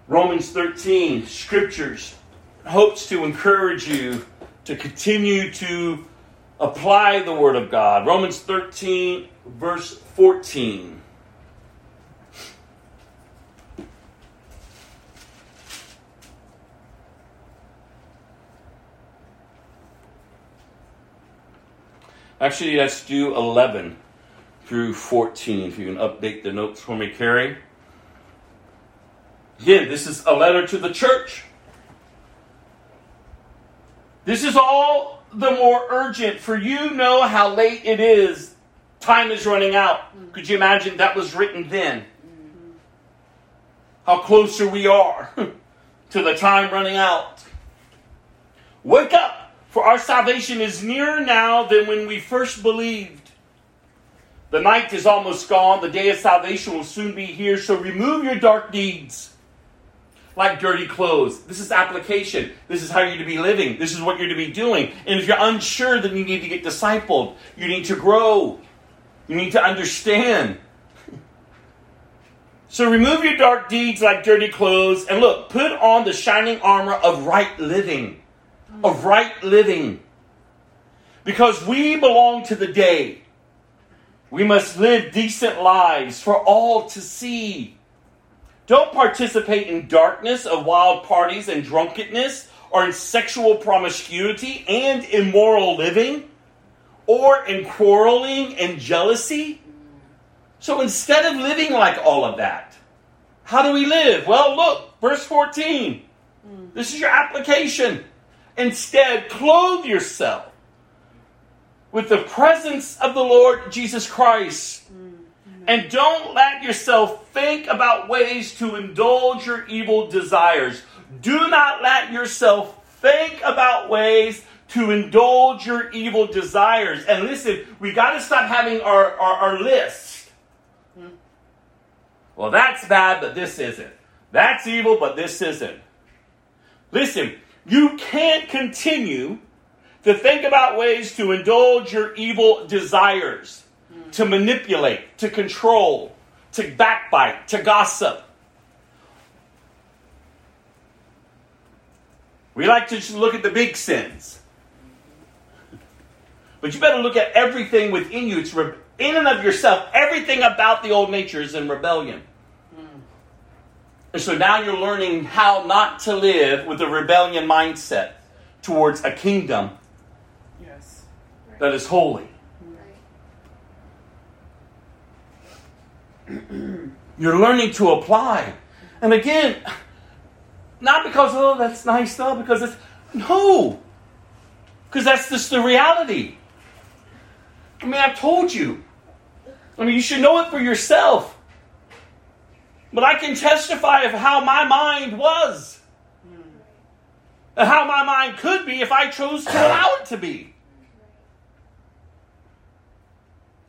[SPEAKER 4] Romans 13, scriptures, hopes to encourage you to continue to apply the Word of God. Romans 13, verse 14. Actually, let's do 11 through 14. If you can update the notes for me, Carrie. Again, this is a letter to the church. This is all the more urgent for you know how late it is. Time is running out. Mm-hmm. Could you imagine that was written then? How closer we are to the time running out. Wake up, for our salvation is nearer now than when we first believed. The night is almost gone, the day of salvation will soon be here, so remove your dark deeds like dirty clothes. This is application. This is how you're to be living. This is what you're to be doing. And if you're unsure, then you need to get discipled. You need to grow. You need to understand. So remove your dark deeds like dirty clothes and look, put on the shining armor of right living. Of right living. Because we belong to the day. We must live decent lives for all to see. Don't participate in darkness of wild parties and drunkenness, or in sexual promiscuity and immoral living, or in quarreling and jealousy. So instead of living like all of that, how do we live? Well, look, verse 14. Hmm. This is your application. Instead, clothe yourself with the presence of the Lord Jesus Christ. Mm-hmm. And don't let yourself think about ways to indulge your evil desires. Do not let yourself think about ways to indulge your evil desires. And listen, we got to stop having our, our, our list. Mm-hmm. Well, that's bad, but this isn't. That's evil, but this isn't. Listen, you can't continue to think about ways to indulge your evil desires to manipulate, to control, to backbite, to gossip. We like to just look at the big sins. But you better look at everything within you. It's re- in and of yourself. Everything about the old nature is in rebellion. And so now you're learning how not to live with a rebellion mindset towards a kingdom
[SPEAKER 2] Yes.
[SPEAKER 4] that is holy. You're learning to apply. And again, not because, oh, that's nice, though, because it's, no. Because that's just the reality. I mean, I've told you. I mean, you should know it for yourself. But I can testify of how my mind was. And how my mind could be if I chose to allow it to be.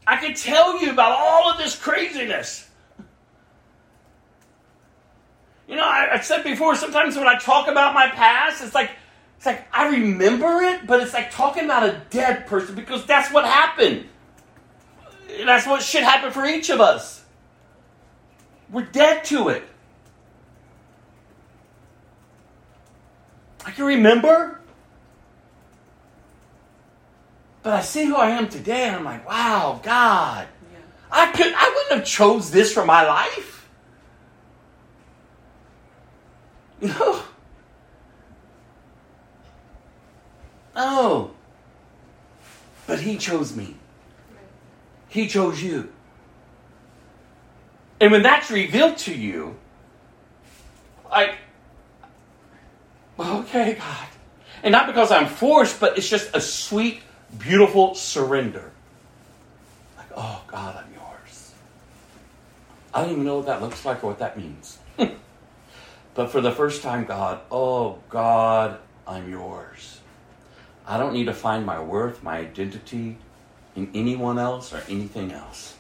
[SPEAKER 4] I could tell you about all of this craziness. You know, I, I said before, sometimes when I talk about my past, it's like it's like I remember it, but it's like talking about a dead person because that's what happened. That's what should happen for each of us. We're dead to it. I can remember, but I see who I am today, and I'm like, wow, God,
[SPEAKER 2] Yeah.
[SPEAKER 4] I could, I wouldn't have chose this for my life. No. No. But he chose me. He chose you. And when that's revealed to you, like, okay, God. And not because I'm forced, but it's just a sweet, beautiful surrender. Like, oh, God, I'm yours. I don't even know what that looks like or what that means. but for the first time, God, oh, God, I'm yours. I don't need to find my worth, my identity in anyone else or anything else.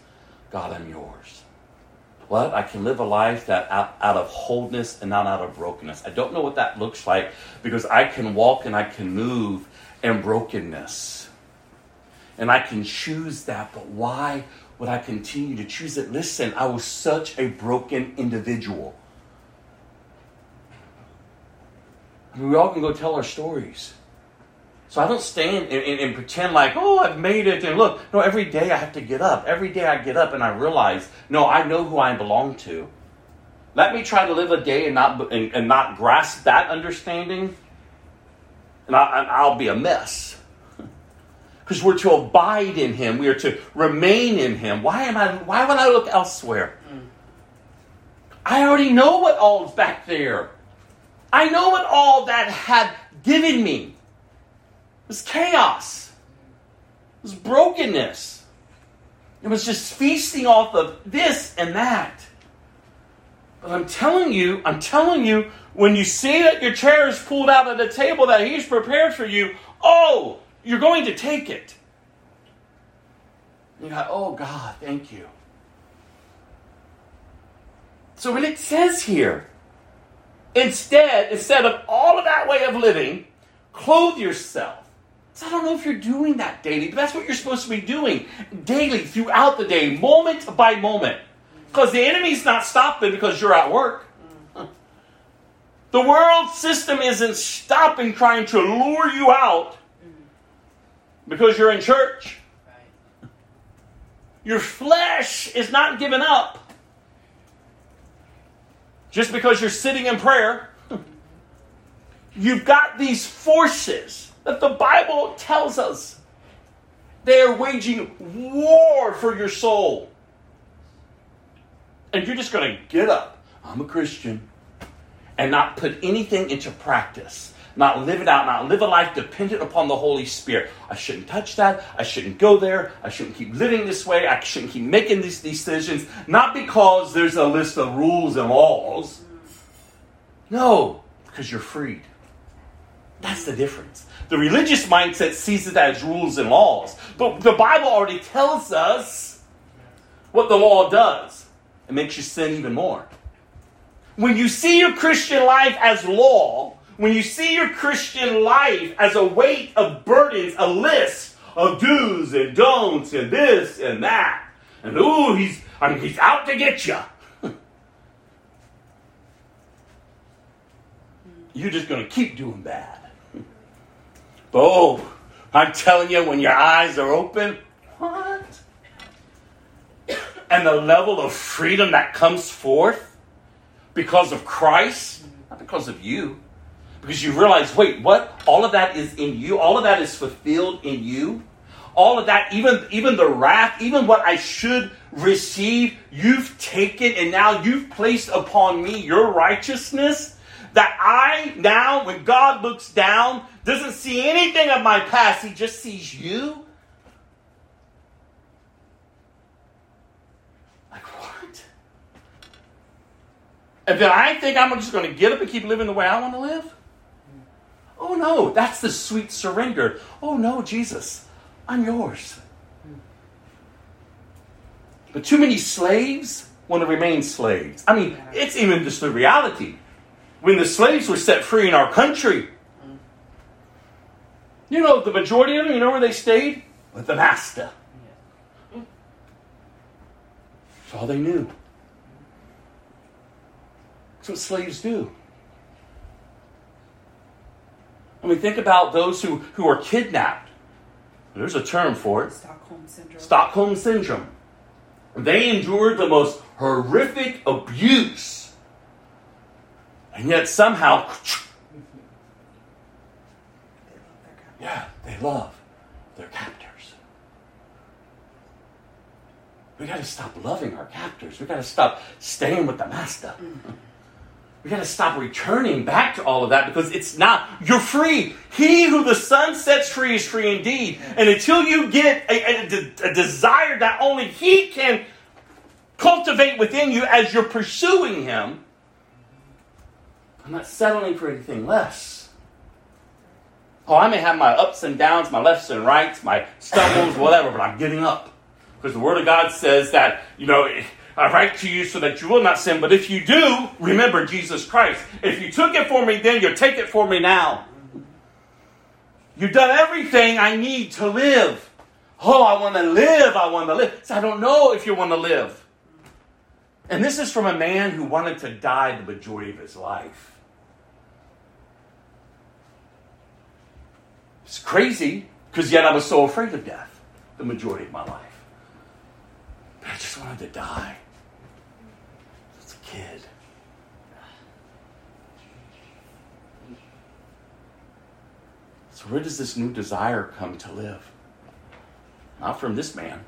[SPEAKER 4] God, I'm yours. What? I can live a life that out, out of wholeness and not out of brokenness. I don't know what that looks like because I can walk and I can move in brokenness. And I can choose that, but why would I continue to choose it? Listen, I was such a broken individual. I mean, we all can go tell our stories. So I don't stand and, and, and, pretend like, oh, I've made it. And look, no, every day I have to get up. Every day I get up and I realize, no, I know who I belong to. Let me try to live a day and not and, and not grasp that understanding, and, I, will be a mess. Because we're to abide in Him, we are to remain in Him. Why am I? Why would I look elsewhere? Mm. I already know what all is back there. I know what all that had given me. Was chaos. It was brokenness. It was just feasting off of this and that. But I'm telling you, I'm telling you, when you see that your chair is pulled out of the table that He's prepared for you, oh, you're going to take it. You go, oh God, thank you. So when it says here, instead, instead of all of that way of living, clothe yourself so I don't know if you're doing that daily, but that's what you're supposed to be doing daily throughout the day, moment by moment. Because the enemy's not stopping because you're at work. The world system isn't stopping trying to lure you out because you're in church. Your flesh is not giving up just because you're sitting in prayer. You've got these forces that the Bible tells us they are waging war for your soul. And you're just going to get up, I'm a Christian, and not put anything into practice. Not live it out, not live a life dependent upon the Holy Spirit. I shouldn't touch that. I shouldn't go there. I shouldn't keep living this way. I shouldn't keep making these decisions. Not because there's a list of rules and laws. No, because you're freed. That's the difference. The religious mindset sees it as rules and laws. But the Bible already tells us what the law does. It makes you sin even more. When you see your Christian life as law, when you see your Christian life as a weight of burdens, a list of do's and don'ts and this and that, and ooh, he's I mean he's out to get you. You're just going to keep doing bad. Oh, I'm telling you, when your eyes are open, what? And the level of freedom that comes forth because of Christ, not because of you, because you realize, wait, what? All of that is in you. All of that is fulfilled in you. All of that, even even the wrath, even what I should receive, you've taken, and now you've placed upon me your righteousness that I now, when God looks down, doesn't see anything of my past, He just sees you? Like, what? And then I think I'm just going to get up and keep living the way I want to live? Oh no, that's the sweet surrender. Oh no, Jesus, I'm yours. But too many slaves want to remain slaves. I mean, it's even just the reality when the slaves were set free in our country. You know, the majority of them, you know where they stayed? With the master. That's all they knew. That's what slaves do. I mean, think about those who, who are kidnapped. There's a term for it
[SPEAKER 2] Stockholm Syndrome.
[SPEAKER 4] Stockholm Syndrome. They endured the most horrific abuse and yet somehow, yeah, they love their captors. We got to stop loving our captors. We got to stop staying with the master. We got to stop returning back to all of that because it's not, you're free. He who the Son sets free is free indeed. And until you get a, a, a desire that only He can cultivate within you as you're pursuing Him, I'm not settling for anything less. Oh, I may have my ups and downs, my lefts and rights, my stumbles, whatever, but I'm getting up. Because the Word of God says that, you know, I write to you so that you will not sin. But if you do, remember Jesus Christ. If you took it for me then, you'll take it for me now. You've done everything I need to live. Oh, I want to live. I want to live. So I don't know if you want to live. And this is from a man who wanted to die the majority of his life. It's crazy because yet I was so afraid of death the majority of my life. But I just wanted to die as a kid. So, where does this new desire come to live? Not from this man,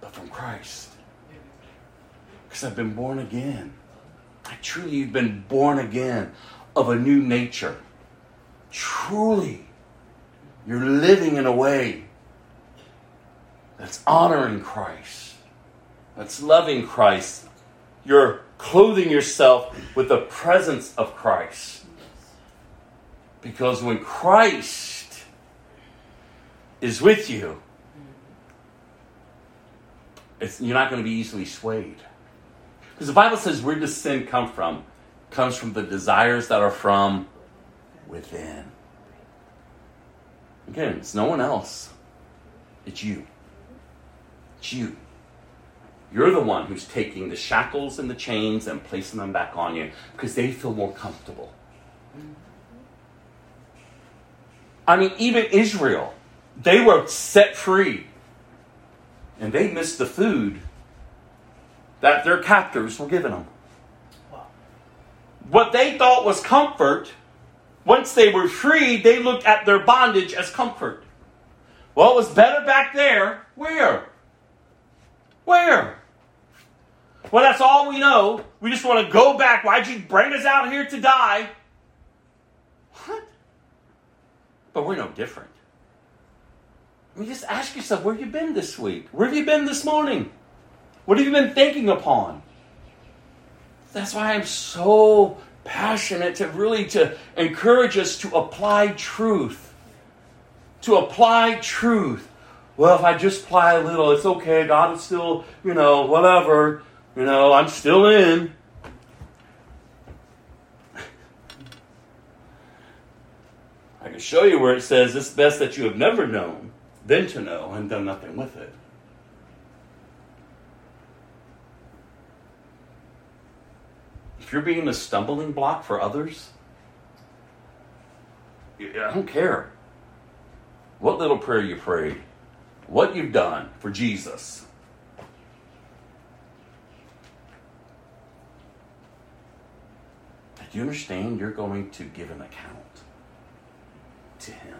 [SPEAKER 4] but from Christ. Because I've been born again. I truly have been born again of a new nature. Truly, you're living in a way that's honoring Christ, that's loving Christ. You're clothing yourself with the presence of Christ. Because when Christ is with you, you're not going to be easily swayed. Because the Bible says where does sin come from? Comes from the desires that are from within. Again, it's no one else. It's you. It's you. You're the one who's taking the shackles and the chains and placing them back on you because they feel more comfortable. I mean, even Israel, they were set free and they missed the food that their captors were giving them. What they thought was comfort, once they were free, they looked at their bondage as comfort. Well, it was better back there. Where? Where? Well, that's all we know. We just want to go back. Why'd you bring us out here to die? What? But we're no different. I mean, just ask yourself, where have you been this week? Where have you been this morning? What have you been thinking upon? That's why I'm so passionate to really to encourage us to apply truth. To apply truth. Well, if I just apply a little, it's okay. God is still, you know, whatever. You know, I'm still in. I can show you where it says it's best that you have never known than to know and done nothing with it. If you're being a stumbling block for others, I don't care what little prayer you prayed, what you've done for Jesus. Do you understand you're going to give an account to Him?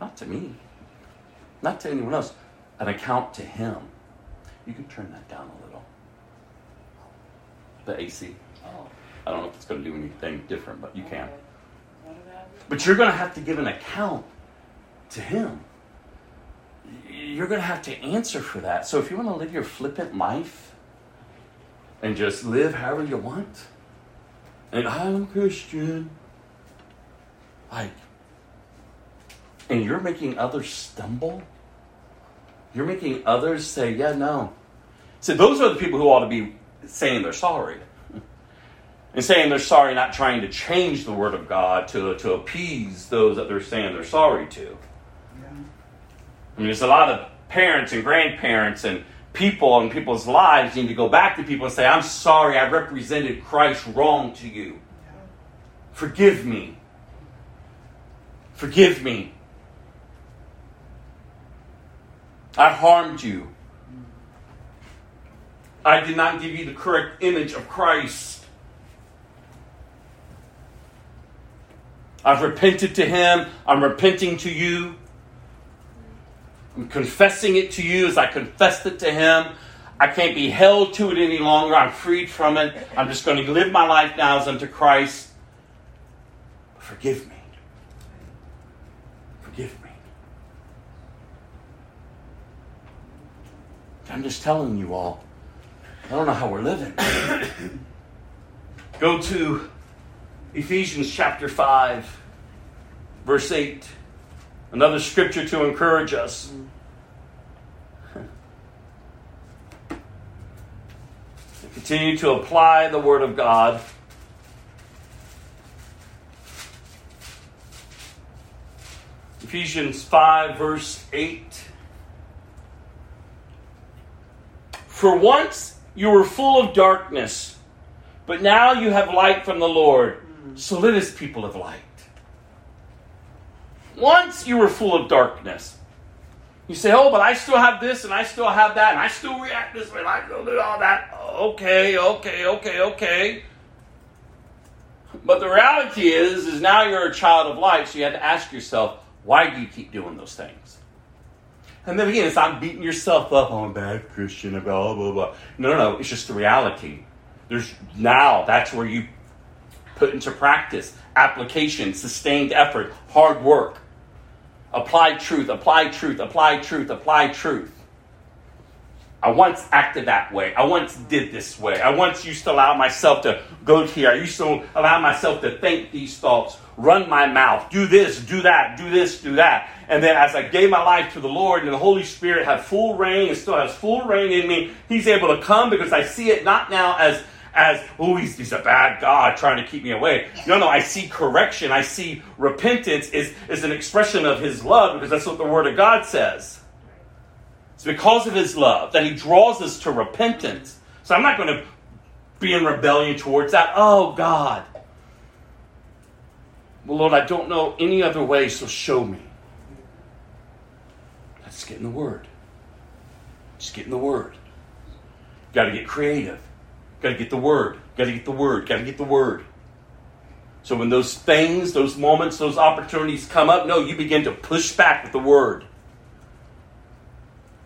[SPEAKER 4] Not to me, not to anyone else, an account to Him. You can turn that down a little. The AC. I don't know if it's going to do anything different, but you can. But you're going to have to give an account to Him. You're going to have to answer for that. So if you want to live your flippant life and just live however you want, and I'm Christian, like, and you're making others stumble, you're making others say, yeah, no. So those are the people who ought to be saying they're sorry. And saying they're sorry, not trying to change the word of God to, to appease those that they're saying they're sorry to. I mean, there's a lot of parents and grandparents and people and people's lives need to go back to people and say, I'm sorry, I represented Christ wrong to you. Forgive me. Forgive me. I harmed you. I did not give you the correct image of Christ. I've repented to him. I'm repenting to you. I'm confessing it to you as I confessed it to him. I can't be held to it any longer. I'm freed from it. I'm just going to live my life now as unto Christ. Forgive me. Forgive me. I'm just telling you all. I don't know how we're living. Go to Ephesians chapter 5, verse 8. Another scripture to encourage us. Continue to apply the Word of God. Ephesians 5, verse 8. For once you were full of darkness, but now you have light from the Lord. So as people of light. Once you were full of darkness. You say, oh, but I still have this and I still have that and I still react this way and I still do all that. Okay, okay, okay, okay. But the reality is, is now you're a child of light, so you have to ask yourself, why do you keep doing those things? And then again, it's not beating yourself up, oh, I'm a bad Christian, blah, blah, blah. No, no, no, it's just the reality. There's now, that's where you put into practice application, sustained effort, hard work. Apply truth, apply truth, apply truth, apply truth. I once acted that way. I once did this way. I once used to allow myself to go here. I used to allow myself to think these thoughts, run my mouth, do this, do that, do this, do that. And then as I gave my life to the Lord and the Holy Spirit had full reign and still has full reign in me, He's able to come because I see it not now as as, oh, he's, he's a bad God trying to keep me away. No, no, I see correction. I see repentance is, is an expression of his love because that's what the Word of God says. It's because of his love that he draws us to repentance. So I'm not going to be in rebellion towards that. Oh, God. Well, Lord, I don't know any other way, so show me. Let's get in the Word. Just get in the Word. Got to get creative. Got to get the word. Got to get the word. Got to get the word. So when those things, those moments, those opportunities come up, no, you begin to push back with the word.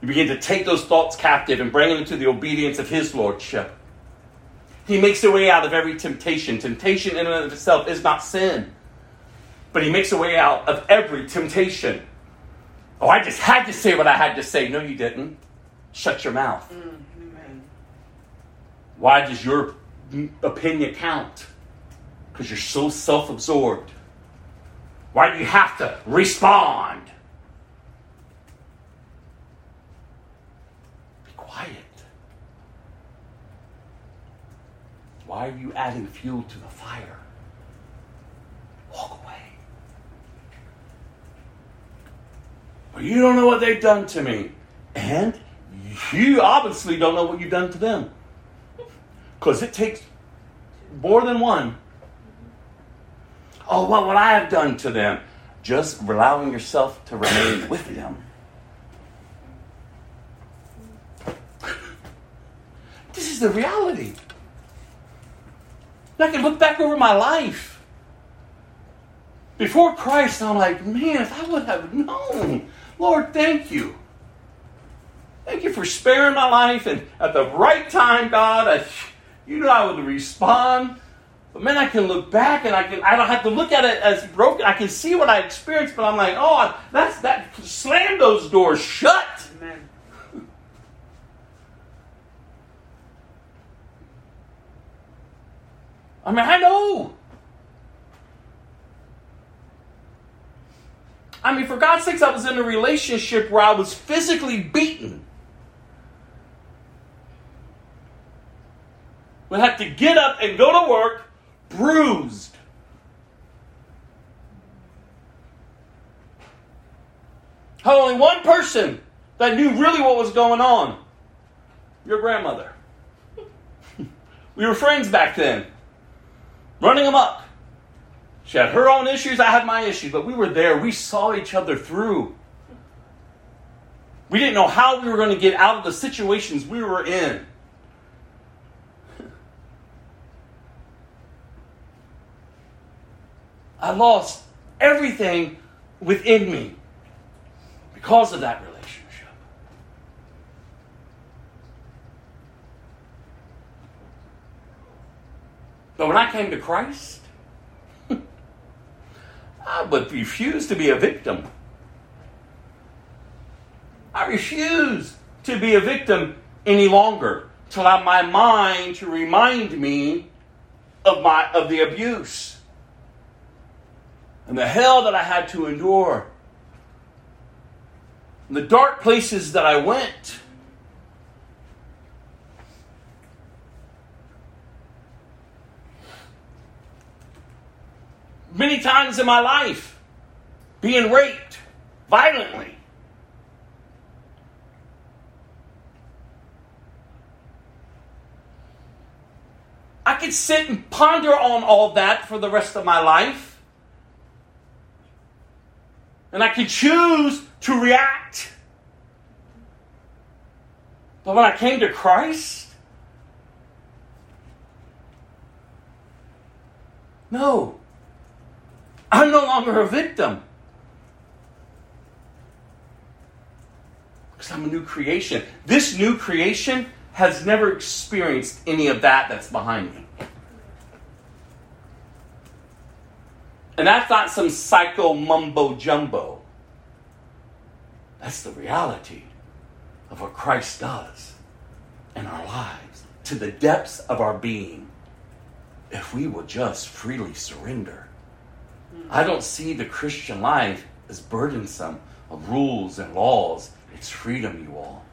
[SPEAKER 4] You begin to take those thoughts captive and bring them into the obedience of His Lordship. He makes a way out of every temptation. Temptation in and of itself is not sin. But He makes a way out of every temptation. Oh, I just had to say what I had to say. No, you didn't. Shut your mouth.
[SPEAKER 2] Mm.
[SPEAKER 4] Why does your opinion count? Because you're so self absorbed. Why do you have to respond? Be quiet. Why are you adding fuel to the fire? Walk away. Well, you don't know what they've done to me. And you obviously don't know what you've done to them. Because it takes more than one. Oh, what would I have done to them? Just allowing yourself to remain with them. This is the reality. I can look back over my life. Before Christ, I'm like, man, if I would have known, Lord, thank you. Thank you for sparing my life and at the right time, God, I you know I would respond. But man, I can look back and I can I don't have to look at it as broken. I can see what I experienced, but I'm like, oh, that's that slam those doors shut.
[SPEAKER 2] Amen.
[SPEAKER 4] I mean, I know. I mean, for God's sakes, I was in a relationship where I was physically beaten. Would have to get up and go to work bruised. Had only one person that knew really what was going on your grandmother. we were friends back then, running amok. She had her own issues, I had my issues, but we were there. We saw each other through. We didn't know how we were going to get out of the situations we were in. I lost everything within me because of that relationship. But when I came to Christ, I would refuse to be a victim. I refuse to be a victim any longer to allow my mind to remind me of my of the abuse and the hell that I had to endure, and the dark places that I went. Many times in my life, being raped violently. I could sit and ponder on all that for the rest of my life. And I could choose to react. But when I came to Christ, no, I'm no longer a victim. Because I'm a new creation. This new creation has never experienced any of that that's behind me. And that's not some psycho mumbo jumbo. That's the reality of what Christ does in our lives to the depths of our being if we will just freely surrender. I don't see the Christian life as burdensome of rules and laws. It's freedom, you all.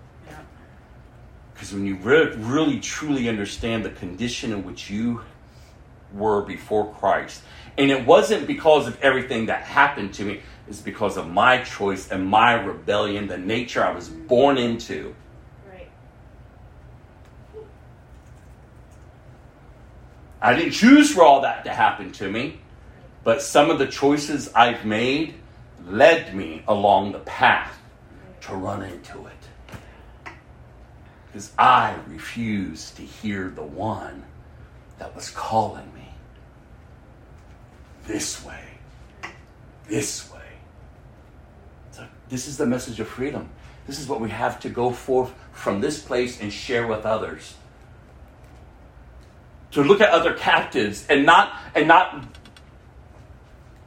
[SPEAKER 4] Because when you re- really truly understand the condition in which you were before Christ, and it wasn't because of everything that happened to me, it's because of my choice and my rebellion, the nature I was born into.
[SPEAKER 2] Right.
[SPEAKER 4] I didn't choose for all that to happen to me, but some of the choices I've made led me along the path to run into it. Because I refused to hear the one that was calling me this way, this way. So this is the message of freedom. This is what we have to go forth from this place and share with others. To look at other captives and not and not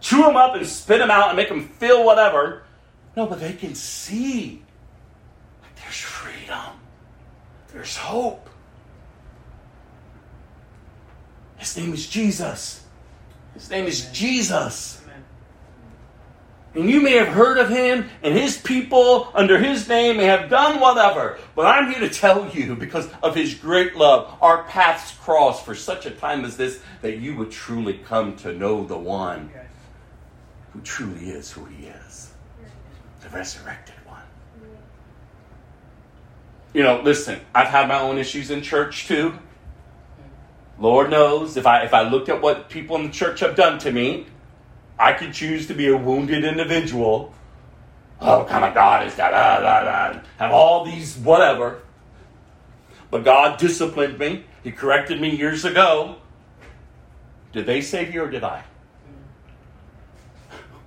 [SPEAKER 4] chew them up and spit them out and make them feel whatever. No, but they can see there's freedom. There's hope. His name is Jesus. His name is Jesus. And you may have heard of him, and his people under his name may have done whatever. But I'm here to tell you, because of his great love, our paths cross for such a time as this, that you would truly come to know the one who truly is who he is the resurrected one. You know, listen, I've had my own issues in church too. Lord knows if I if I looked at what people in the church have done to me, I could choose to be a wounded individual. Oh, kind of God is that? Da, da, da, have all these whatever. But God disciplined me. He corrected me years ago. Did they save you or did I?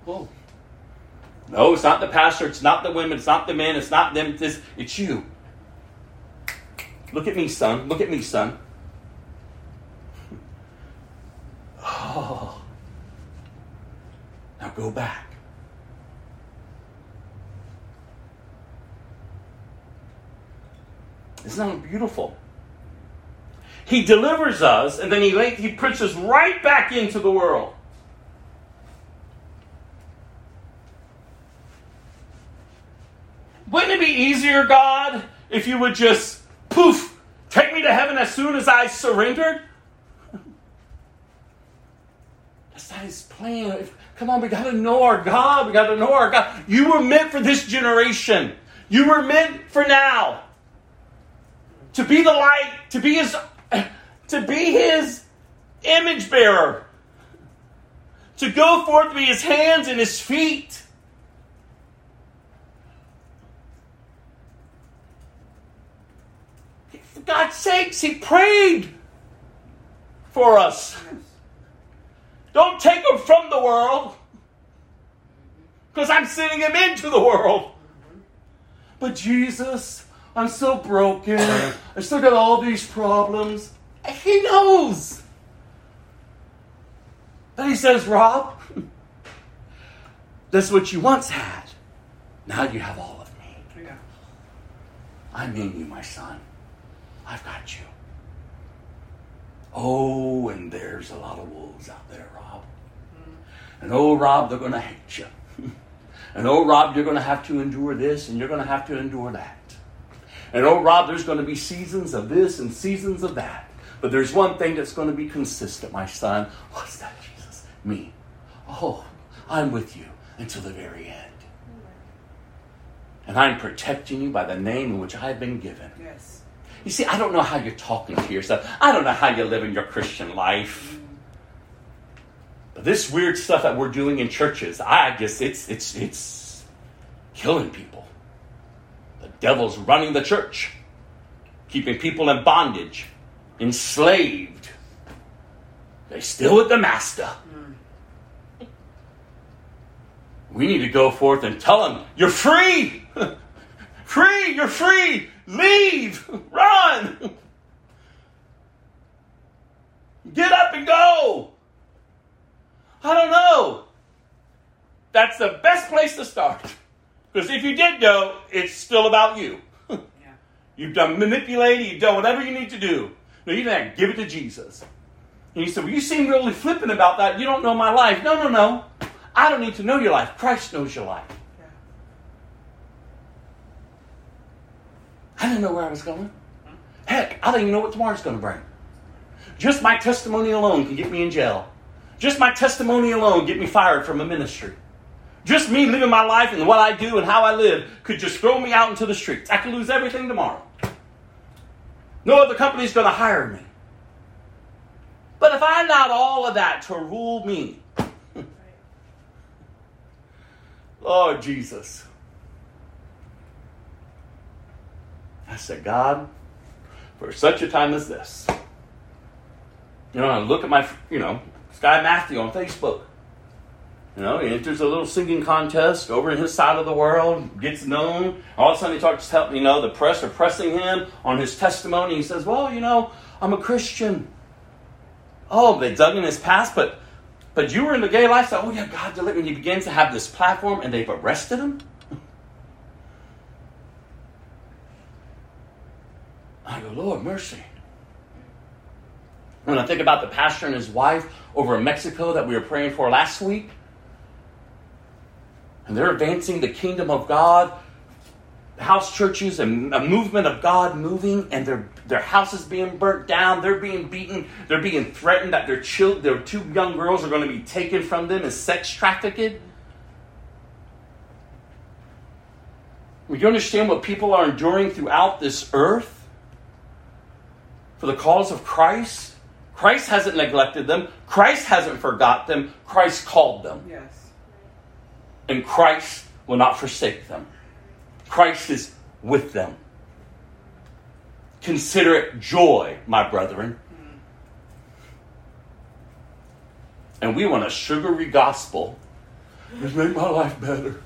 [SPEAKER 4] Whoa. No, it's not the pastor, it's not the women, it's not the men, it's not them, it's, it's you. Look at me, son. Look at me, son. Oh. Now go back. Isn't that beautiful? He delivers us, and then he, he puts us right back into the world. Wouldn't it be easier, God, if you would just poof, take me to heaven as soon as I surrendered? That's not his plan. If- come on, we got to know our God. We got to know our God. You were meant for this generation. You were meant for now. To be the light, to be his to be his image bearer. To go forth to be his hands and his feet. For God's sakes, he prayed for us. Don't take him from the world because I'm sending him into the world. But Jesus, I'm so broken. I still got all these problems. He knows. Then he says, Robb, that's what you once had. Now you have all of me.
[SPEAKER 2] Yeah.
[SPEAKER 4] I mean you, my son. I've got you. Oh, and there's a lot of wolves out there. And oh, Robb, they're going to hate you. And oh, Robb, you're going to have to endure this and you're going to have to endure that. And oh, Robb, there's going to be seasons of this and seasons of that. But there's one thing that's going to be consistent, my son. What's that, Jesus? Me. Oh, I'm with you until the very end. And I'm protecting you by the name in which I've been given.
[SPEAKER 2] Yes.
[SPEAKER 4] You see, I don't know how you're talking to yourself. I don't know how you're living your Christian life. But this weird stuff that we're doing in churches, I guess it's it's it's killing people. The devil's running the church, keeping people in bondage, enslaved. They're still with the master. Hmm. We need to go forth and tell them, you're free! free! You're free! Leave! Run! Get up and go! I don't know. That's the best place to start. Because if you did go, it's still about you.
[SPEAKER 2] Yeah.
[SPEAKER 4] You've done manipulating, you've done whatever you need to do. No, you didn't give it to Jesus. And he said, Well, you seem really flippant about that. You don't know my life. No, no, no. I don't need to know your life. Christ knows your life.
[SPEAKER 2] Yeah.
[SPEAKER 4] I didn't know where I was going. Heck, I don't even know what tomorrow's going to bring. Just my testimony alone can get me in jail. Just my testimony alone get me fired from a ministry. Just me living my life and what I do and how I live could just throw me out into the streets. I could lose everything tomorrow. No other company's going to hire me. But if I allowed all of that to rule me, Lord Jesus, I said, God, for such a time as this, you know, I look at my, you know, Sky Matthew on Facebook. You know, he enters a little singing contest over in his side of the world, gets known. All of a sudden, he starts helping, you know, the press are pressing him on his testimony. He says, Well, you know, I'm a Christian. Oh, they dug in his past, but but you were in the gay lifestyle. Oh, yeah, God delivered. And he begins to have this platform, and they've arrested him. I go, Lord, mercy. When I think about the pastor and his wife over in Mexico that we were praying for last week, and they're advancing the kingdom of God, house churches and a movement of God moving, and their their houses being burnt down, they're being beaten, they're being threatened that their children, their two young girls are going to be taken from them as sex trafficked. Will you understand what people are enduring throughout this earth for the cause of Christ? Christ hasn't neglected them. Christ hasn't forgot them. Christ called them.
[SPEAKER 2] Yes.
[SPEAKER 4] And Christ will not forsake them. Christ is with them. Consider it joy, my brethren. And we want a sugary gospel. Just make my life better.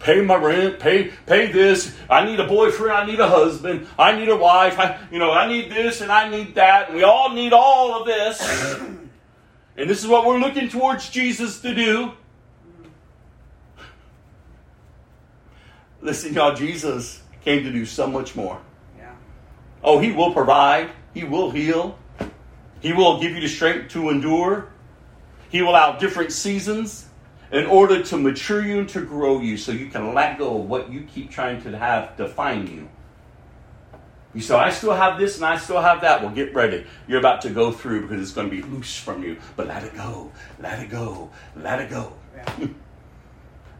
[SPEAKER 4] Pay my rent, pay pay this. I need a boyfriend, I need a husband, I need a wife, I you know, I need this and I need that, and we all need all of this. and this is what we're looking towards Jesus to do. Listen, y'all, Jesus came to do so much more.
[SPEAKER 2] Yeah.
[SPEAKER 4] Oh, He will provide, He will heal, He will give you the strength to endure, He will allow different seasons in order to mature you and to grow you so you can let go of what you keep trying to have define you. You say, oh, I still have this and I still have that. Well, get ready. You're about to go through because it's going to be loose from you. But let it go. Let it go. Let it go.
[SPEAKER 2] Yeah.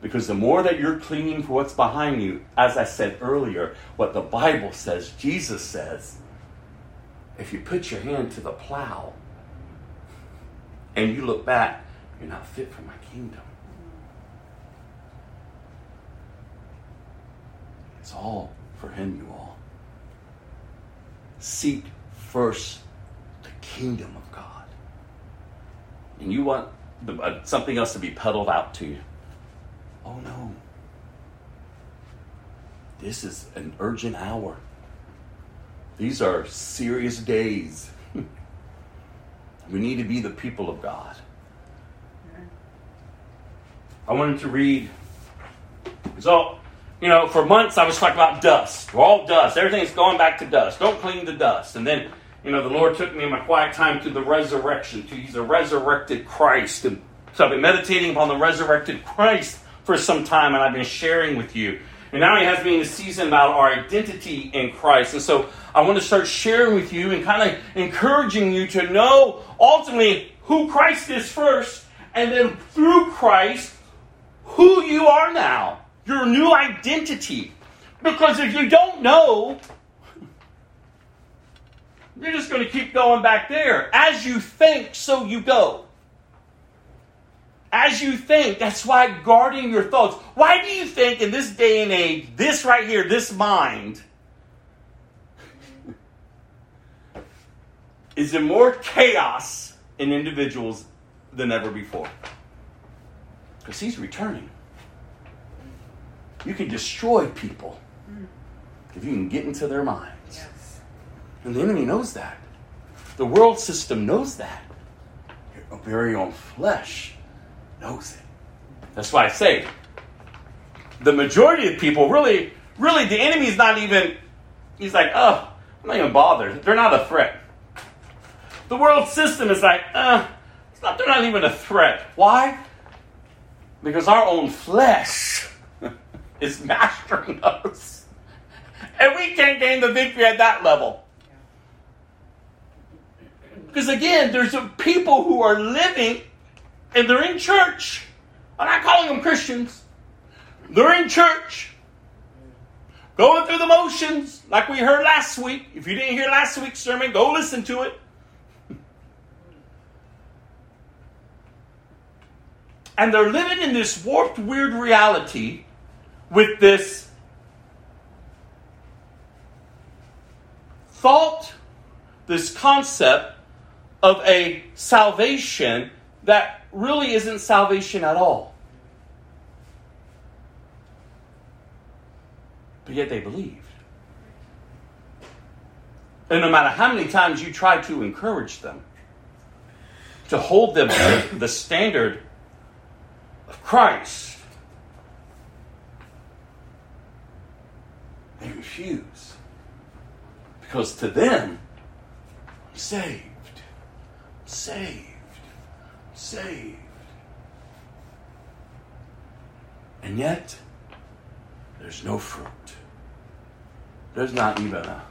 [SPEAKER 4] Because the more that you're clinging for what's behind you, as I said earlier, what the Bible says, Jesus says, if you put your hand to the plow and you look back, you're not fit for my kingdom. It's all for Him, you all. Seek first the kingdom of God. And you want uh, something else to be peddled out to you. Oh no. This is an urgent hour. These are serious days. we need to be the people of God. I wanted to read. So, you know, for months I was talking about dust. We're all dust. Everything's going back to dust. Don't cling to dust. And then, you know, the Lord took me in my quiet time to the resurrection. To He's a resurrected Christ. And So I've been meditating upon the resurrected Christ for some time, and I've been sharing with you. And now he has me in a season about our identity in Christ. And so I want to start sharing with you and kind of encouraging you to know ultimately who Christ is first, and then through Christ, who you are now, your new identity. Because if you don't know, you're just going to keep going back there. As you think, so you go. As you think, that's why guarding your thoughts. Why do you think in this day and age, this right here, this mind, is in more chaos in individuals than ever before? Because he's returning. You can destroy people if you can get into their minds.
[SPEAKER 2] Yes.
[SPEAKER 4] And the enemy knows that. The world system knows that. Your very own flesh knows it. That's why I say the majority of people really, really, the enemy's not even, he's like, oh, I'm not even bothered. They're not a threat. The world system is like, uh, it's not, they're not even a threat. Why? Because our own flesh is mastering us. And we can't gain the victory at that level. Because again, there's a people who are living and they're in church. I'm not calling them Christians. They're in church. Going through the motions, like we heard last week. If you didn't hear last week's sermon, go listen to it. And they're living in this warped, weird reality with this thought, this concept of a salvation that really isn't salvation at all. But yet they believed. And no matter how many times you try to encourage them, to hold them to the standard of Christ, they refuse. Because to them, I'm saved, I'm saved, saved. And yet, there's no fruit. There's not even a,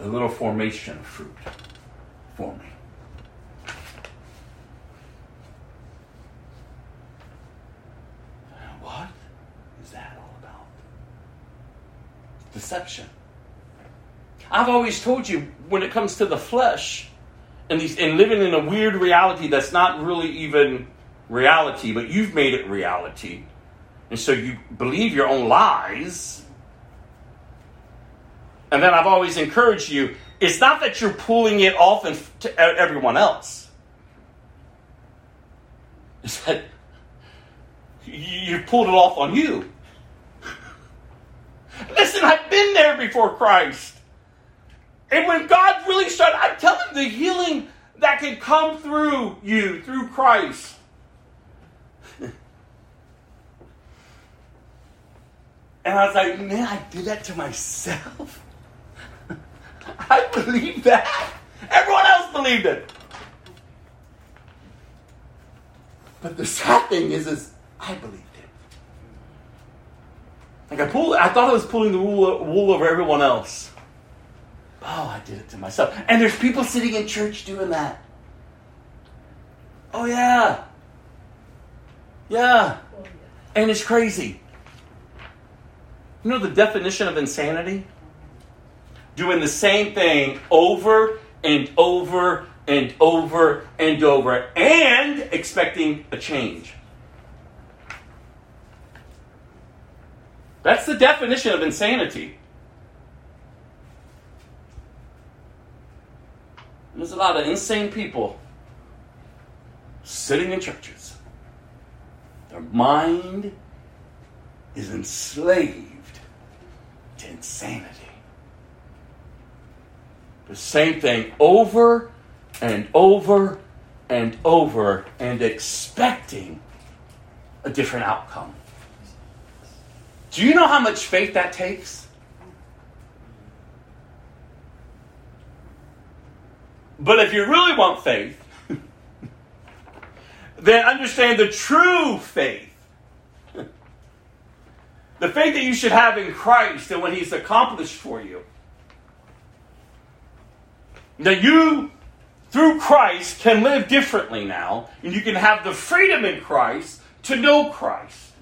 [SPEAKER 4] a little formation of fruit for me. What is that all about? Deception. I've always told you when it comes to the flesh and these and living in a weird reality that's not really even reality, but you've made it reality. And so you believe your own lies. And then I've always encouraged you it's not that you're pulling it off and to everyone else. It's that you pulled it off on you. Listen, I've been there before Christ. And when God really started, I'm telling the healing that can come through you, through Christ. And I was like, man, I did that to myself. I believe that. Everyone else believed it. But the sad thing is, is I believed it. Like I pulled, I thought I was pulling the wool, wool over everyone else. Oh, I did it to myself. And there's people sitting in church doing that. Oh yeah, yeah, and it's crazy. You know the definition of insanity? Doing the same thing over and over and over and over and expecting a change. That's the definition of insanity. There's a lot of insane people sitting in churches. Their mind is enslaved to insanity. The same thing over and over and over and expecting a different outcome. Do you know how much faith that takes? But if you really want faith, then understand the true faith. The faith that you should have in Christ and what He's accomplished for you. That you, through Christ, can live differently now, and you can have the freedom in Christ to know Christ.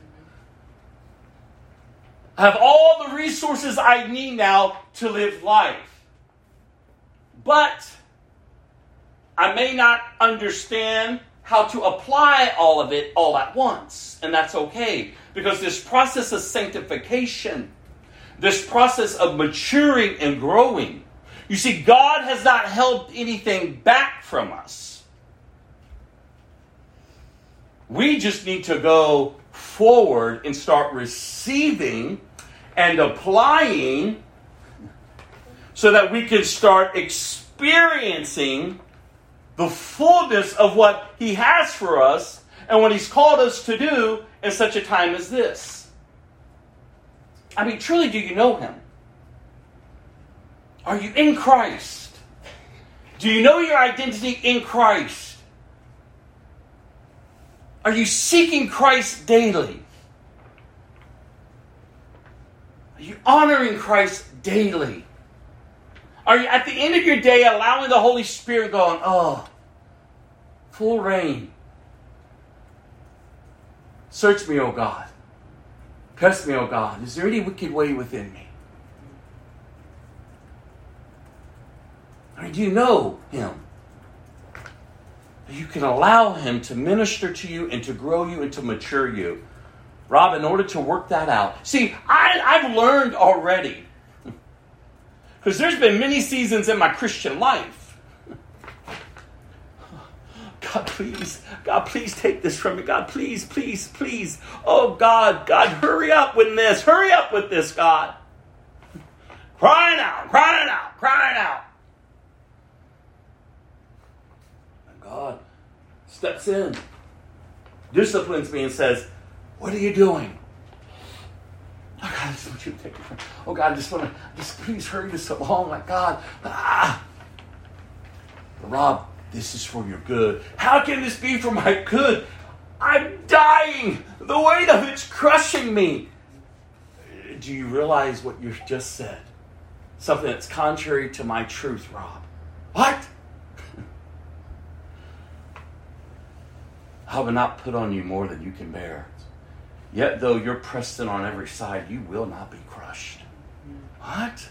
[SPEAKER 4] Have all the resources I need now to live life. But I may not understand how to apply all of it all at once, and that's okay because this process of sanctification, this process of maturing and growing, you see, God has not held anything back from us. We just need to go forward and start receiving and applying so that we can start experiencing the fullness of what He has for us and what He's called us to do in such a time as this. I mean, truly, do you know Him? Are you in Christ? Do you know your identity in Christ? Are you seeking Christ daily? Are you honoring Christ daily? Are you at the end of your day allowing the Holy Spirit going, oh, full reign? Search me, O God. Test me, O God. Is there any wicked way within me? I do you know Him? You can allow Him to minister to you and to grow you and to mature you. Robb, in order to work that out, see, I, I've learned already because there's been many seasons in my Christian life. God, please, God, please take this from me. God, please, please, please. Oh, God, God, hurry up with this. Hurry up with this, God. Crying out, crying out, crying out. And God steps in, disciplines me, and says, What are you doing? Oh God, I just want you to take it from. Oh God, I just want to just please hurry this along. Like God, ah. But Robb, this is for your good. How can this be for my good? I'm dying. The weight of it's crushing me. Do you realize what you've just said? Something that's contrary to my truth, Robb. What? I will not put on you more than you can bear. Yet, though you're pressed in on every side, you will not be crushed. What?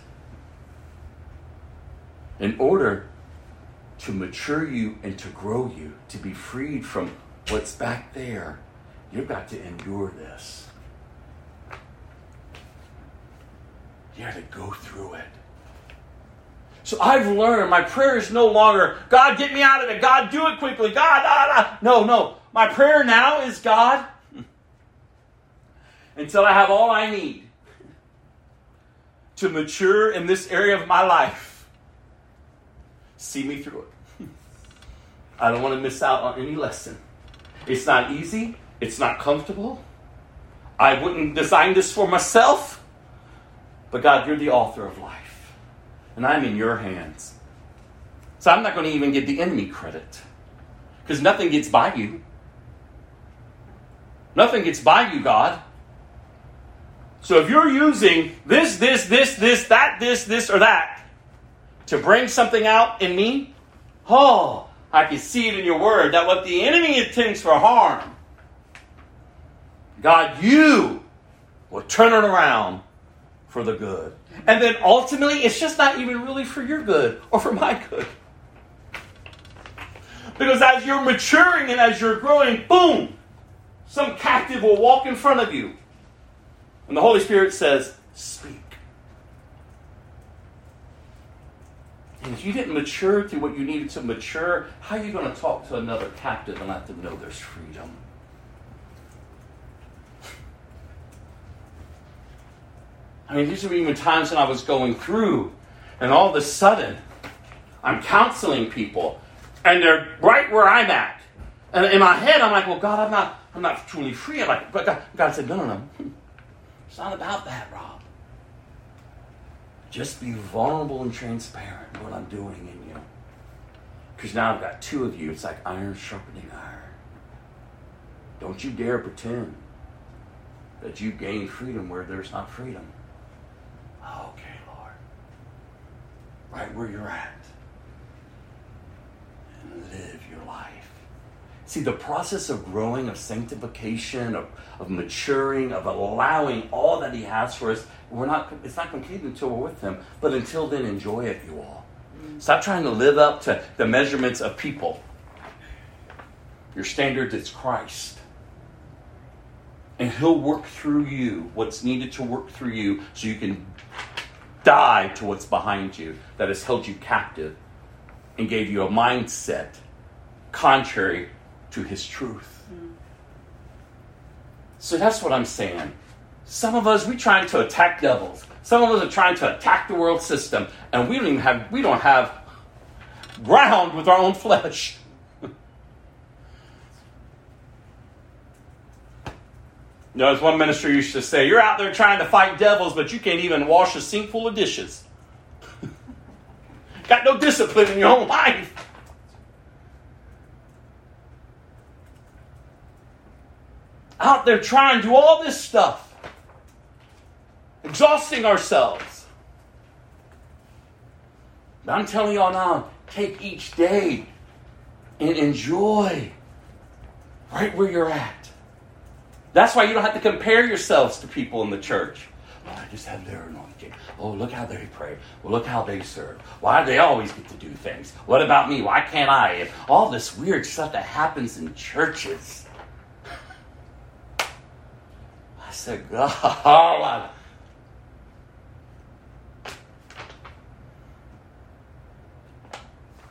[SPEAKER 4] In order to mature you and to grow you, to be freed from what's back there, you've got to endure this. You have to go through it. So I've learned my prayer is no longer, God, get me out of it. God, do it quickly. God, ah, ah. no, no. My prayer now is, God, until I have all I need to mature in this area of my life. See me through it. I don't want to miss out on any lesson. It's not easy, it's not comfortable. I wouldn't design this for myself. But God, you're the author of life. And I'm in your hands. So I'm not going to even give the enemy credit. Because nothing gets by you. Nothing gets by you, God. So if you're using this, this, this, this, that, this, this, or that to bring something out in me, oh, I can see it in your word that what the enemy intends for harm, God, you will turn it around for the good. And then ultimately, it's just not even really for your good or for my good. Because as you're maturing and as you're growing, boom, some captive will walk in front of you. And the Holy Spirit says, Speak. And if you didn't mature through what you needed to mature, how are you going to talk to another captive and let them know there's freedom? I mean, these are even times when I was going through, and all of a sudden, I'm counseling people, and they're right where I'm at. And in my head, I'm like, well, God, I'm not, I'm not truly free. I'm like, but God, God said, no, no, no. It's not about that, Robb. Just be vulnerable and transparent what I'm doing in you. Because now I've got two of you. It's like iron sharpening iron. Don't you dare pretend that you gain freedom where there's not freedom. Okay, Lord. Right where you're at. And live your life. See, the process of growing, of sanctification, of, of maturing, of allowing all that He has for us, we're not, it's not complete until we're with Him. But until then, enjoy it, you all. Mm. Stop trying to live up to the measurements of people. Your standard is Christ. And He'll work through you what's needed to work through you so you can die to what's behind you that has held you captive and gave you a mindset contrary to His truth. Hmm. So that's what I'm saying. Some of us, we're trying to attack devils. Some of us are trying to attack the world system, and we don't even have we don't have ground with our own flesh. You know, as one minister used to say, you're out there trying to fight devils, but you can't even wash a sink full of dishes. Got no discipline in your own life. Out there trying to do all this stuff, exhausting ourselves. But I'm telling y'all now, take each day and enjoy right where you're at. That's why you don't have to compare yourselves to people in the church. I just have their anointing. Oh, look how they pray. Well, look how they serve. Why do they always get to do things? What about me? Why can't I? All this weird stuff that happens in churches. I said, God.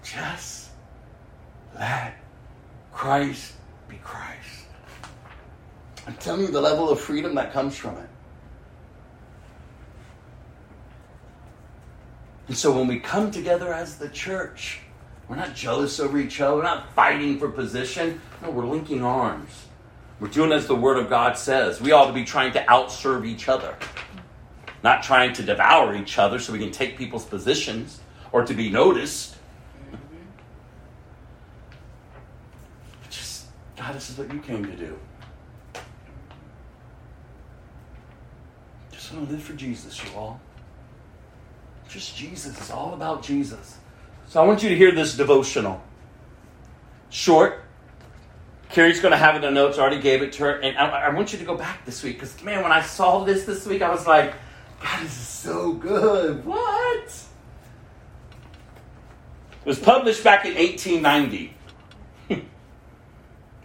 [SPEAKER 4] Just let Christ be Christ. I'm telling you the level of freedom that comes from it. And so when we come together as the church, we're not jealous over each other, we're not fighting for position. No, we're linking arms. We're doing as the Word of God says. We ought to be trying to outserve each other, not trying to devour each other so we can take people's positions or to be noticed. Just, God, this is what you came to do. Just want to live for Jesus, you all. Just Jesus. It's all about Jesus. So I want you to hear this devotional. Short. Carrie's going to have it in notes. I already gave it to her. And I, I want you to go back this week because, man, when I saw this this week, I was like, God, this is so good. What? It was published back in 1890.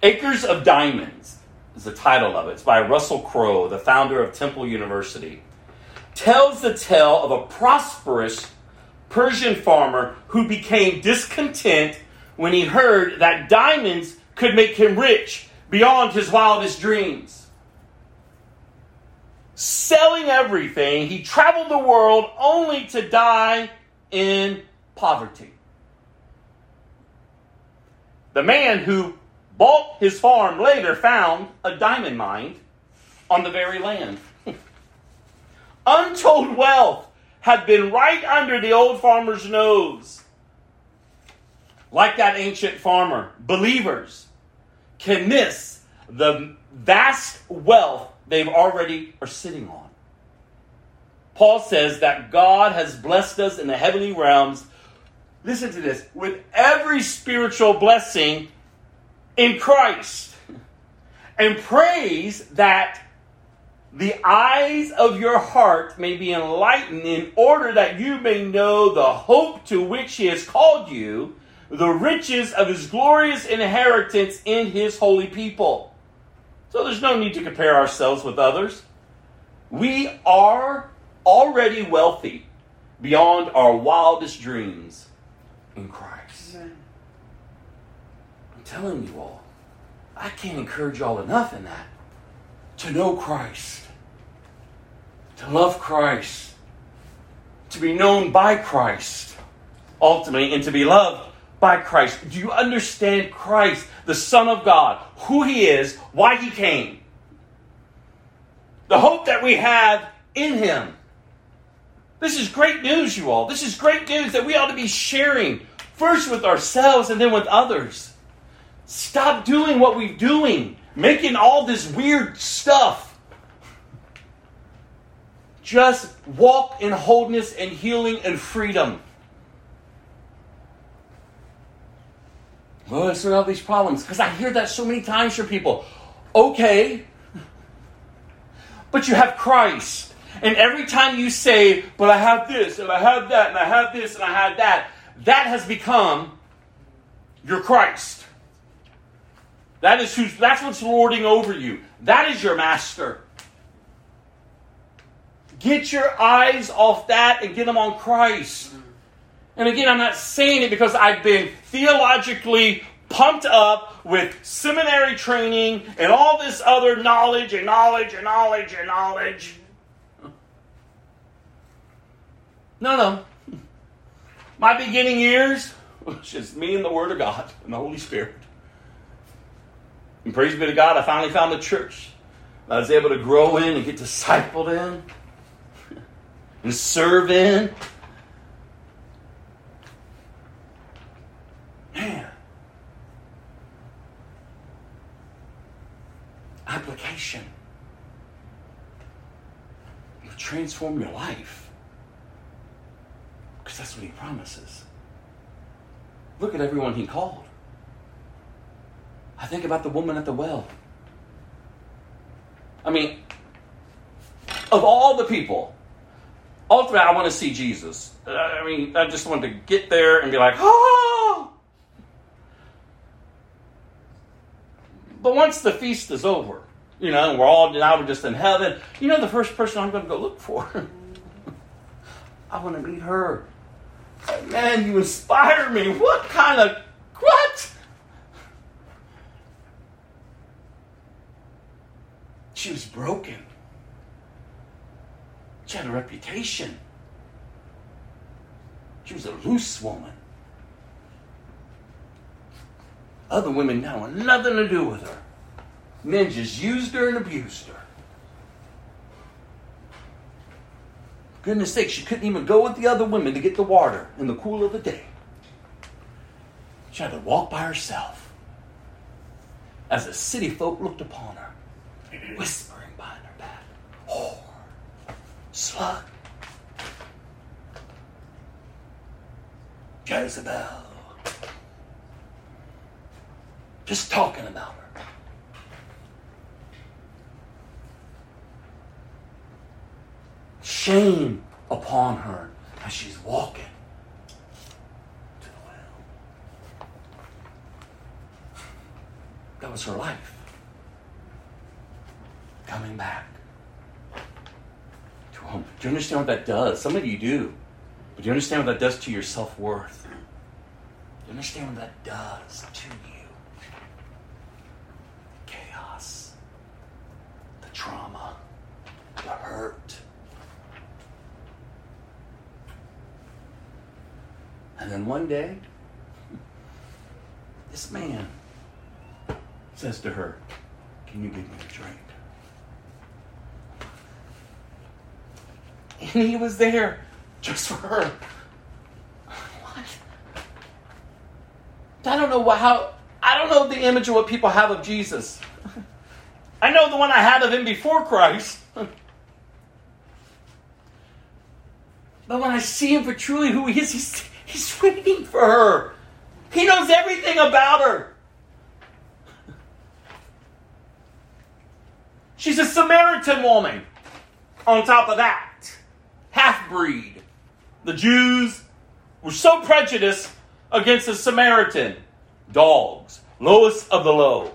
[SPEAKER 4] Acres of Diamonds is the title of it. It's by Russell Conwell, the founder of Temple University. Tells the tale of a prosperous Persian farmer who became discontent when he heard that diamonds could make him rich beyond his wildest dreams. Selling everything, he traveled the world only to die in poverty. The man who bought his farm later found a diamond mine on the very land. Untold wealth had been right under the old farmer's nose. Like that ancient farmer, believers can miss the vast wealth they've already are sitting on. Paul says that God has blessed us in the heavenly realms. Listen to this with every spiritual blessing in Christ. And prays that the eyes of your heart may be enlightened in order that you may know the hope to which he has called you, the riches of his glorious inheritance in his holy people. So there's no need to compare ourselves with others. We are already wealthy beyond our wildest dreams in Christ.
[SPEAKER 2] Amen.
[SPEAKER 4] I'm telling you all, I can't encourage y'all enough in that. To know Christ, to love Christ, to be known by Christ, ultimately, and to be loved by Christ. Do you understand Christ, the Son of God, who He is, why He came? The hope that we have in Him. This is great news, you all. This is great news that we ought to be sharing first with ourselves and then with others. Stop doing what we're doing making all this weird stuff. Just walk in wholeness and healing and freedom. Well, let's all these problems. Because I hear that so many times from people. Okay, but you have Christ. And every time you say, but I have this, and I have that, and I have this, and I have that, that has become your Christ. That is who's that's what's lording over you. That is your master. Get your eyes off that and get them on Christ. And again, I'm not saying it because I've been theologically pumped up with seminary training and all this other knowledge and knowledge and knowledge and knowledge. No, no. My beginning years was just me and the Word of God and the Holy Spirit. And praise be to God, I finally found a church. I was able to grow in and get discipled in and serve in. Man. Application. You'll transform your life. Because that's what he promises. Look at everyone he called. I think about the woman at the well. I mean, of all the people, ultimately, I want to see Jesus. I mean, I just want to get there and be like, oh! But once the feast is over, you know, and we're all now we're just in heaven, you know, the first person I'm going to go look for, I want to meet her. Man, you inspire me. What kind of what? She was broken. She had a reputation. She was a loose woman. Other women now had nothing to do with her. Men just used her and abused her. Goodness sake, she couldn't even go with the other women to get the water in the cool of the day. She had to walk by herself as the city folk looked upon her, whispering behind her back, whore, slut, Jezebel. Just talking about her. Shame upon her as she's walking to the well. That was her life. Coming back to home. Do you understand what that does? Some of you do. But do you understand what that does to your self worth? Do you understand what that does to you? The chaos, the trauma, the hurt. And then one day, this man says to her, Can you give me a drink? And he was there just for her. What? I don't know what, how, I don't know the image of what people have of Jesus. I know the one I had of him before Christ. But when I see him for truly who he is, he's, he's waiting for her. He knows everything about her. She's a Samaritan woman. On top of that, half breed. The Jews were so prejudiced against the Samaritan. Dogs, lowest of the low.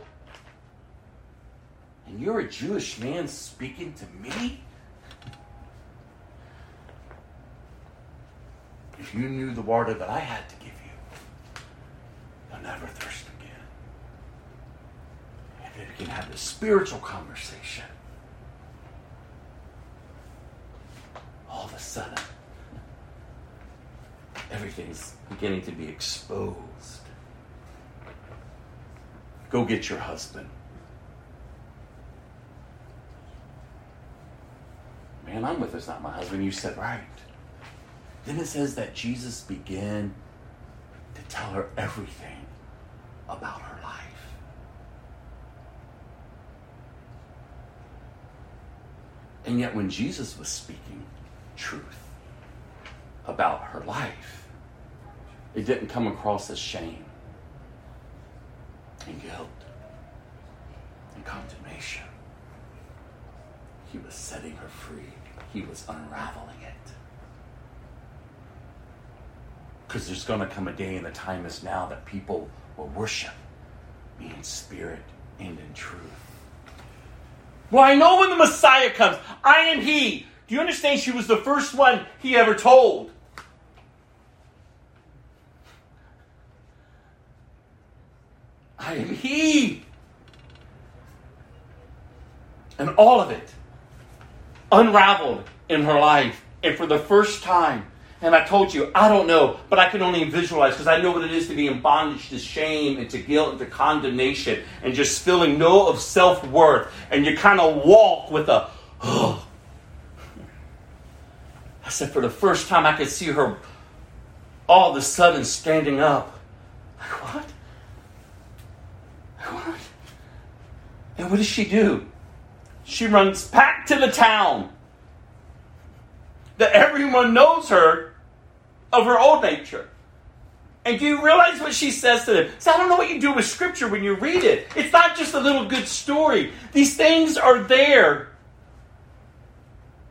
[SPEAKER 4] And you're a Jewish man speaking to me? If you knew the water that I had to give you, you'll never thirst again. And we can have this spiritual conversation. All of a sudden, everything's beginning to be exposed. Go get your husband. man, I'm with us, not my husband. You said right. Then it says that Jesus began to tell her everything about her life. And yet, when Jesus was speaking truth about her life, it didn't come across as shame and guilt and condemnation. He was setting her free, he was unraveling it. Because there's going to come a day, and the time is now, that people will worship me in spirit and in truth. Well, I know when the Messiah comes, I am He. Do you understand? She was the first one He ever told. I am He. And all of it unraveled in her life. And for the first time, and I told you, I don't know, but I can only visualize because I know what it is to be in bondage to shame and to guilt and to condemnation and just feeling no of self worth. And you kind of walk with a, oh. I said, for the first time, I could see her all of a sudden standing up. Like, what? What? And what does she do? She runs back to the town that everyone knows her of her old nature. And do you realize what she says to them? So I don't know what you do with scripture when you read it. It's not just a little good story. These things are there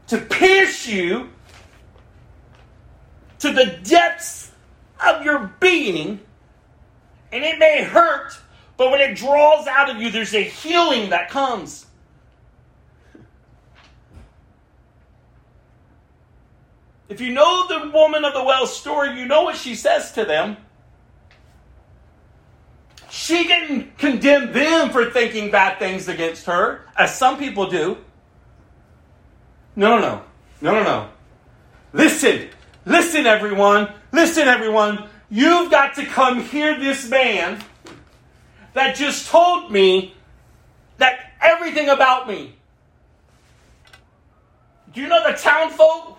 [SPEAKER 4] to pierce you to the depths of your being. And it may hurt, but when it draws out of you, there's a healing that comes. If you know the woman of the well story, you know what she says to them. She didn't condemn them for thinking bad things against her, as some people do. No, no, no. No, no, no. Listen. Listen, everyone. Listen, everyone. You've got to come hear this man that just told me that everything about me. Do you know the town folk?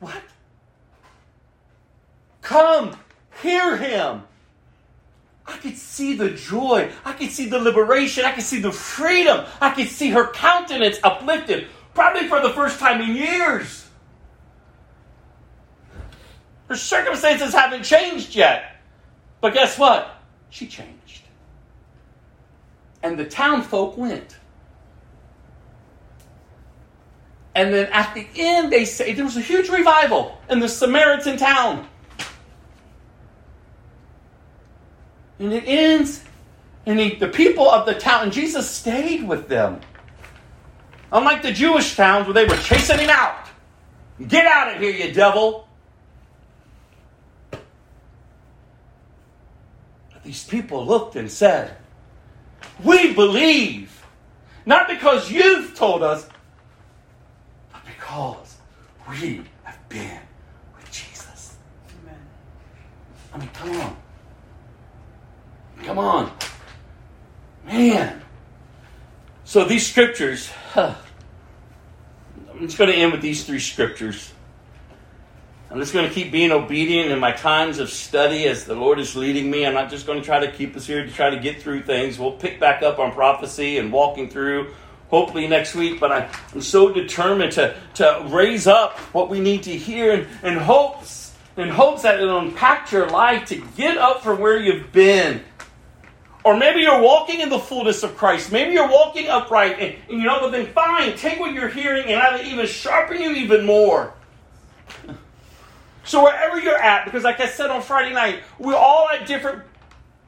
[SPEAKER 4] What? Come, hear him. I could see the joy. I could see the liberation. I could see the freedom. I could see her countenance uplifted, probably for the first time in years. Her circumstances haven't changed yet. But guess what? She changed. And the town folk went. And then at the end, they say there was a huge revival in the Samaritan town. And it ends, and he, the people of the town, and Jesus stayed with them. Unlike the Jewish towns where they were chasing him out. Get out of here, you devil. But these people looked and said, We believe. Not because you've told us, but because we have been with Jesus.
[SPEAKER 2] Amen.
[SPEAKER 4] I mean, come on. Come on. Man. So these scriptures, huh, I'm just going to end with these three scriptures. I'm just going to keep being obedient in my times of study as the Lord is leading me. I'm not just going to try to keep us here to try to get through things. We'll pick back up on prophecy and walking through hopefully next week. But I, am so determined to, to raise up what we need to hear and, and hopes in hopes that it'll impact your life to get up from where you've been. Or maybe you're walking in the fullness of Christ. Maybe you're walking upright, and, and you know, but then fine, take what you're hearing and it even sharpen you even more. So wherever you're at, because like I said on Friday night, we're all at different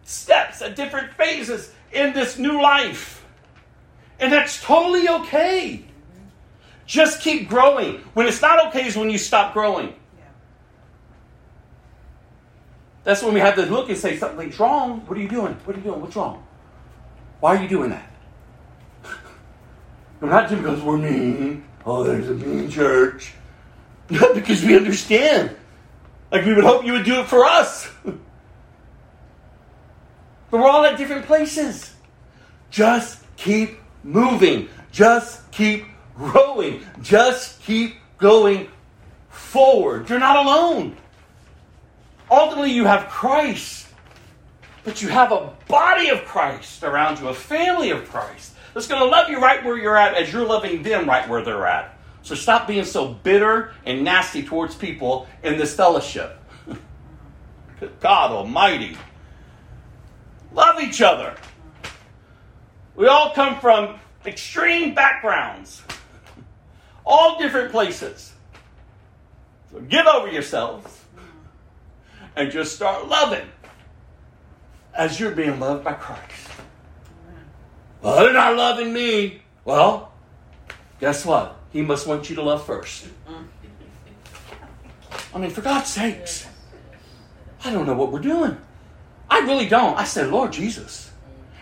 [SPEAKER 4] steps, at different phases in this new life. And that's totally okay. Just keep growing. When it's not okay is when you stop growing.
[SPEAKER 2] Yeah.
[SPEAKER 4] That's when we have to look and say something's wrong. What are you doing? What are you doing? What's wrong? Why are you doing that? No, not just because we're mean. Oh, there's a mean church. Not because we understand. Like we would hope you would do it for us. but we're all at different places. Just keep moving. Just keep growing. Just keep going forward. You're not alone. Ultimately, you have Christ, but you have a body of Christ around you, a family of Christ that's going to love you right where you're at as you're loving them right where they're at. So stop being so bitter and nasty towards people in this fellowship. God Almighty. Love each other. We all come from extreme backgrounds, all different places. So get over yourselves and just start loving as you're being loved by Christ. Well, they're not loving me. Well, guess what? He must want you to love first. I mean, for God's sakes, I don't know what we're doing. I really don't. I said, Lord Jesus.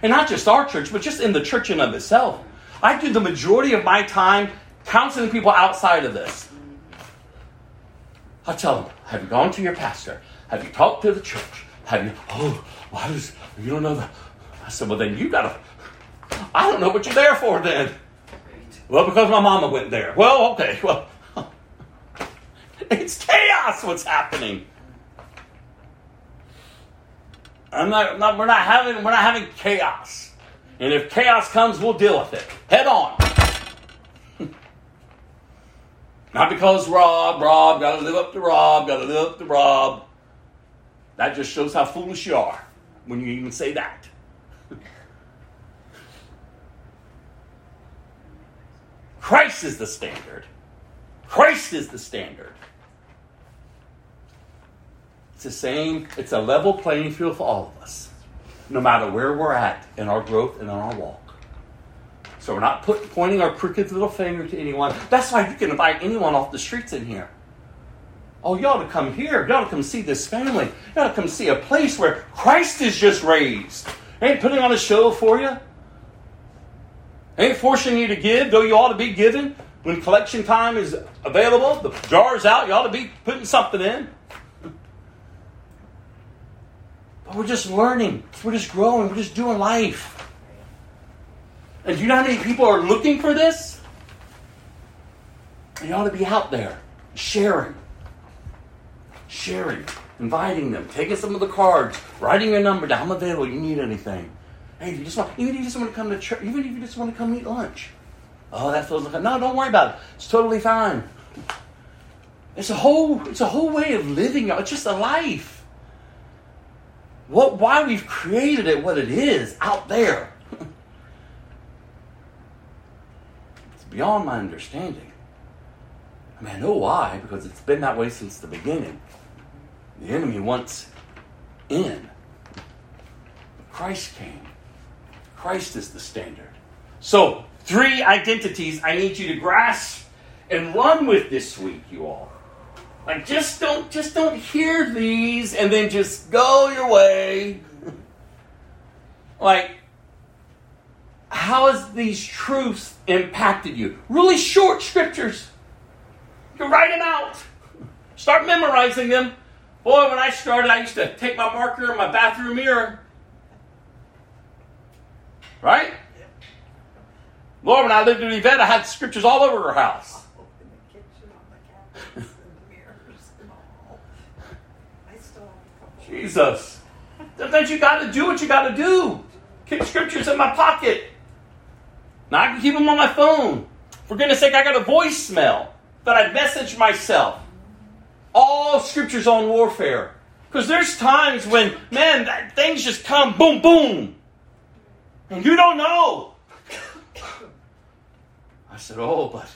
[SPEAKER 4] And not just our church, but just in the church in of itself. I do the majority of my time counseling people outside of this. I tell them, have you gone to your pastor? Have you talked to the church? Have you, oh, why does, you don't know that? I said, well, then you gotta, I don't know what you're there for then. Well, because my mama went there. Well, okay, well, it's chaos what's happening. I'm not, not, we're not having, we're not having chaos. And if chaos comes, we'll deal with it head on. Not because Robb, Robb, got to live up to Robb, got to live up to Robb. That just shows how foolish you are when you even say that. Christ is the standard. Christ is the standard. It's the same, it's a level playing field for all of us, no matter where we're at in our growth and in our walk. So we're not put, pointing our crooked little finger to anyone. That's why you can invite anyone off the streets in here. Oh, ought to come here. Ought to come see this family. Ought to come see a place where Christ is just raised. Ain't putting on a show for you. Ain't forcing you to give, though you ought to be giving. When collection time is available, the jar's out, you ought to be putting something in. But we're just learning. We're just growing. We're just doing life. And you know how many people are looking for this? You ought to be out there sharing, sharing, inviting them, taking some of the cards, writing your number down. I'm available. You need anything? Hey, if you just want, even if you just want to come to church, even if you just want to come eat lunch. Oh, that feels like no. Don't worry about it. It's totally fine. It's a whole. It's a whole way of living. It's just a life. What? Why we've created it? What it is out there. It's beyond my understanding. I mean, I know why, because it's been that way since the beginning. The enemy wants in. Christ came. Christ is the standard. So, three identities I need you to grasp and run with this week, you all. Like just don't just don't hear these and then just go your way. like how has these truths impacted you? Really short scriptures. You can write them out. Start memorizing them. Boy, when I started, I used to take my marker in my bathroom mirror. Right? Lord, when I lived in Yvette, I had scriptures all over her house. Jesus. Sometimes you got to do what you got to do. Keep scriptures in my pocket. Now I can keep them on my phone. For goodness sake, I got a voicemail that I message myself. All scriptures on warfare. Because there's times when, man, that, things just come boom, boom. And you don't know. I said, oh, but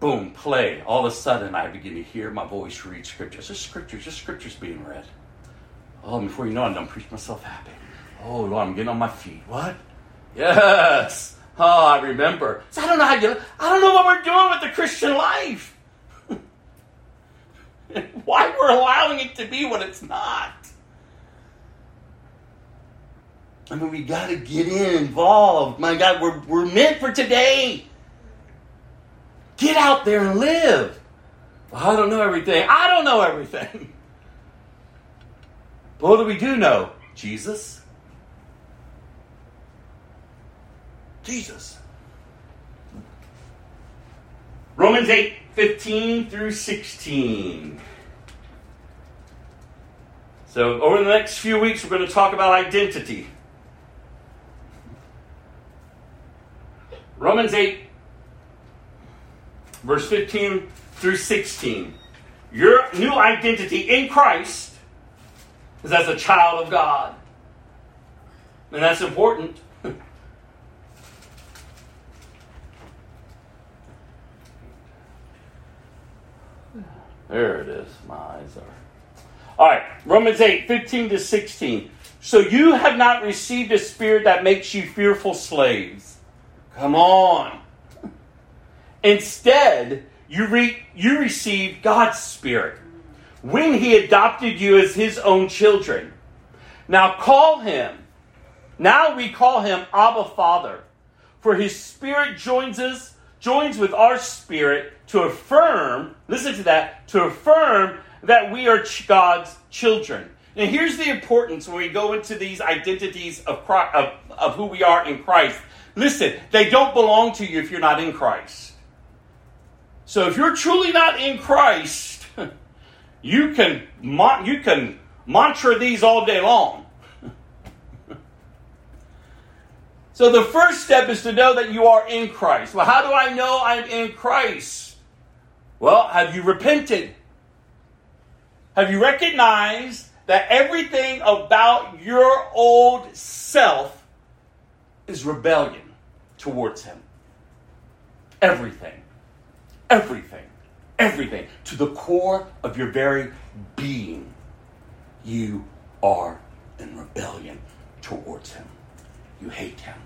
[SPEAKER 4] boom, play. All of a sudden, I begin to hear my voice read scriptures. Just scriptures, just scriptures being read. Oh, before you know it, I'm done preach myself happy. Oh, Lord, I'm getting on my feet. What? Yes. Oh, I remember. So I don't know how you. I don't know what we're doing with the Christian life. Why we're allowing it to be what it's not. I mean, we got to get in, involved. My God, we're, we're meant for today. Get out there and live. Well, I don't know everything. I don't know everything. But what do we do know? Jesus. Jesus. Romans 8 15 through 16. So, over the next few weeks, we're going to talk about identity. Romans 8 verse 15 through 16. Your new identity in Christ is as a child of God. And that's important. There it is. My eyes are. All right, Romans 8, 15 to 16. So you have not received a spirit that makes you fearful slaves. Come on. Instead, you, re- you received God's spirit when he adopted you as his own children. Now call him. Now we call him Abba Father. For his spirit joins us, joins with our spirit to affirm, listen to that, to affirm that we are God's children. Now, here's the importance when we go into these identities of, Christ, of, of who we are in Christ. Listen, they don't belong to you if you're not in Christ. So, if you're truly not in Christ, you can you can mantra these all day long. So, the first step is to know that you are in Christ. Well, how do I know I'm in Christ? Well, have you repented? Have you recognized that everything about your old self is rebellion towards Him? Everything. Everything. Everything. To the core of your very being, you are in rebellion towards Him. You hate Him.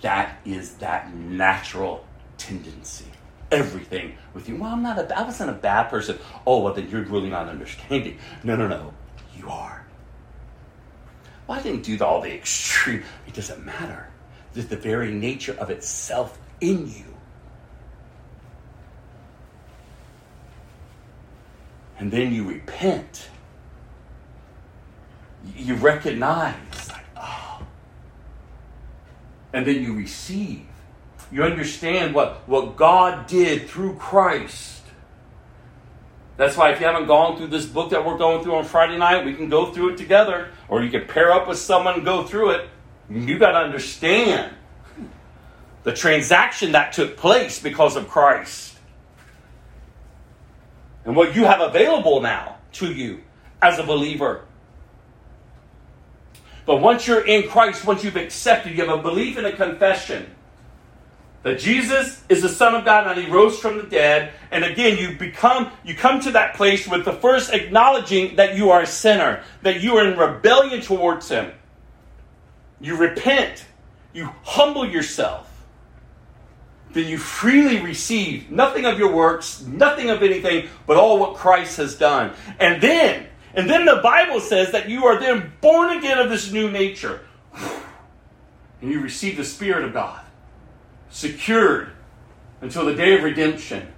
[SPEAKER 4] That is that natural tendency everything with you. Well, I'm not a, I wasn't a bad person. Oh, well, then you're really not understanding. No, no, no. You are. Well, I didn't do all the extreme. It doesn't matter. It's the very nature of itself in you. And then you repent. You recognize. And then you receive you understand what, what God did through Christ. That's why if you haven't gone through this book that we're going through on Friday night, we can go through it together. Or you can pair up with someone and go through it. You got to understand the transaction that took place because of Christ. And what you have available now to you as a believer. But once you're in Christ, once you've accepted, you have a belief and a confession that Jesus is the Son of God and He rose from the dead. And again, you become, you come to that place with the first acknowledging that you are a sinner, that you are in rebellion towards Him. You repent, you humble yourself. Then you freely receive nothing of your works, nothing of anything, but all what Christ has done. And then, and then the Bible says that you are then born again of this new nature. And you receive the Spirit of God secured until the day of redemption.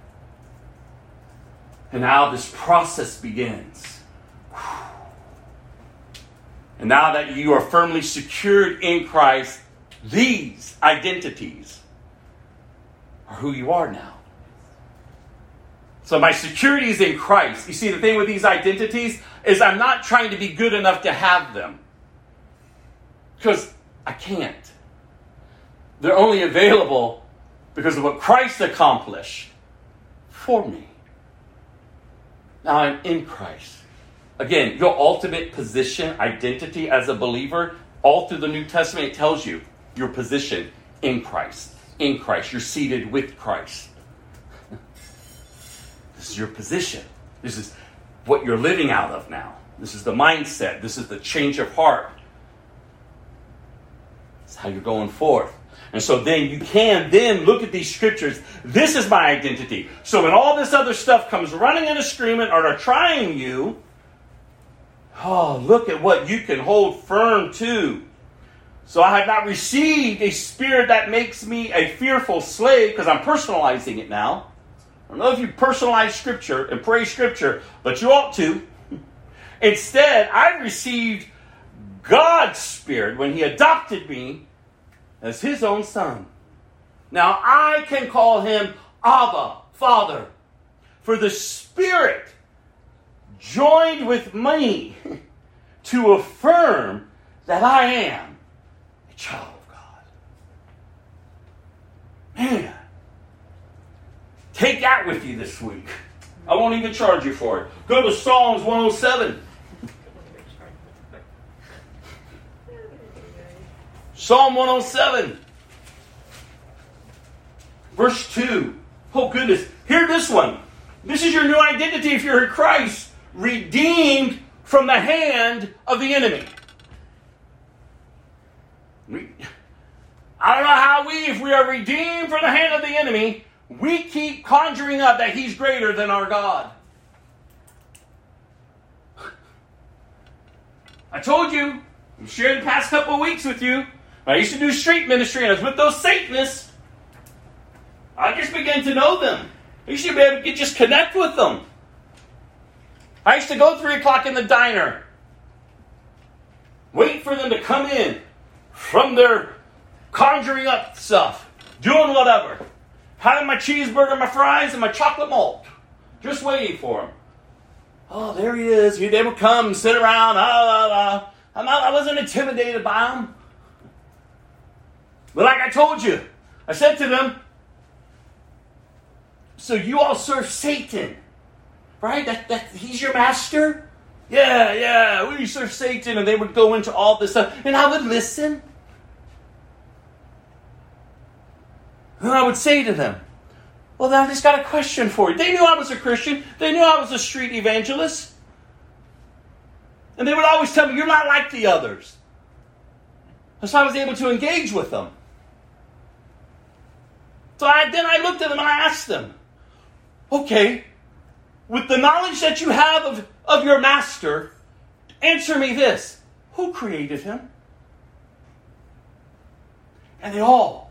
[SPEAKER 4] And now this process begins. And now that you are firmly secured in Christ, these identities are who you are now. So my security is in Christ. You see, the thing with these identities is I'm not trying to be good enough to have them. Because I can't. They're only available because of what Christ accomplished for me. Now I'm in Christ. Again, your ultimate position, identity as a believer, all through the New Testament, it tells you your position in Christ. In Christ. You're seated with Christ. This is your position. This is what you're living out of now. This is the mindset. This is the change of heart. It's how you're going forth. And so then you can then look at these scriptures. This is my identity. So when all this other stuff comes running and screaming or trying you, oh, look at what you can hold firm to. So I have not received a spirit that makes me a fearful slave because I'm personalizing it now. I don't know if you personalize scripture and pray scripture, but you ought to. Instead, I received God's spirit when He adopted me as his own son. Now I can call him Abba, Father, for the Spirit joined with me to affirm that I am a child of God. Man, Take that with you this week. I won't even charge you for it. Go to Psalms 107. Psalm 107. Verse 2. Oh, goodness. Hear this one. This is your new identity if you're in Christ. Redeemed from the hand of the enemy. I don't know how we, if we are redeemed from the hand of the enemy, we keep conjuring up that he's greater than our God. I told you, I'm sharing the past couple of weeks with you. I used to do street ministry and I was with those Satanists. I just began to know them. I used to be able to just connect with them. I used to go three o'clock in the diner, wait for them to come in from their conjuring up stuff, doing whatever, having my cheeseburger, my fries, and my chocolate malt, just waiting for him. Oh, there he is. He, they would come, sit around. Ah, ah, ah. Not, I wasn't intimidated by them. But like I told you, I said to them, so you all serve Satan, right? That, that he's your master? Yeah, yeah, we serve Satan. And they would go into all this stuff. And I would listen. And I would say to them, Well, I just got a question for you. They knew I was a Christian, they knew I was a street evangelist. And they would always tell me, You're not like the others. And so I was able to engage with them. So I, then I looked at them and I asked them, Okay, with the knowledge that you have of, of your master, answer me this Who created him? And they all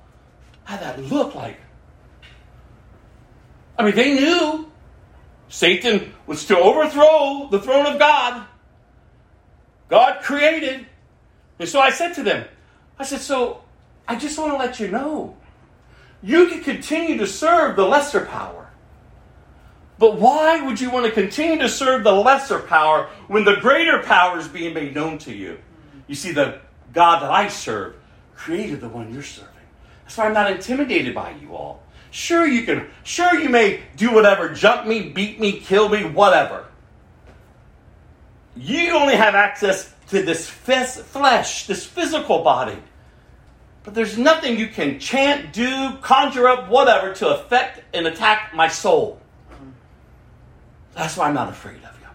[SPEAKER 4] had that looked like. I mean, they knew Satan was to overthrow the throne of God. God created. And so I said to them, I said, So I just want to let you know you can continue to serve the lesser power. But why would you want to continue to serve the lesser power when the greater power is being made known to you? You see, the God that I serve created the one you're serving. Why I'm not intimidated by you all. Sure, you can, sure, you may do whatever, jump me, beat me, kill me, whatever. You only have access to this flesh, this physical body. But there's nothing you can chant, do, conjure up, whatever, to affect and attack my soul. That's why I'm not afraid of you.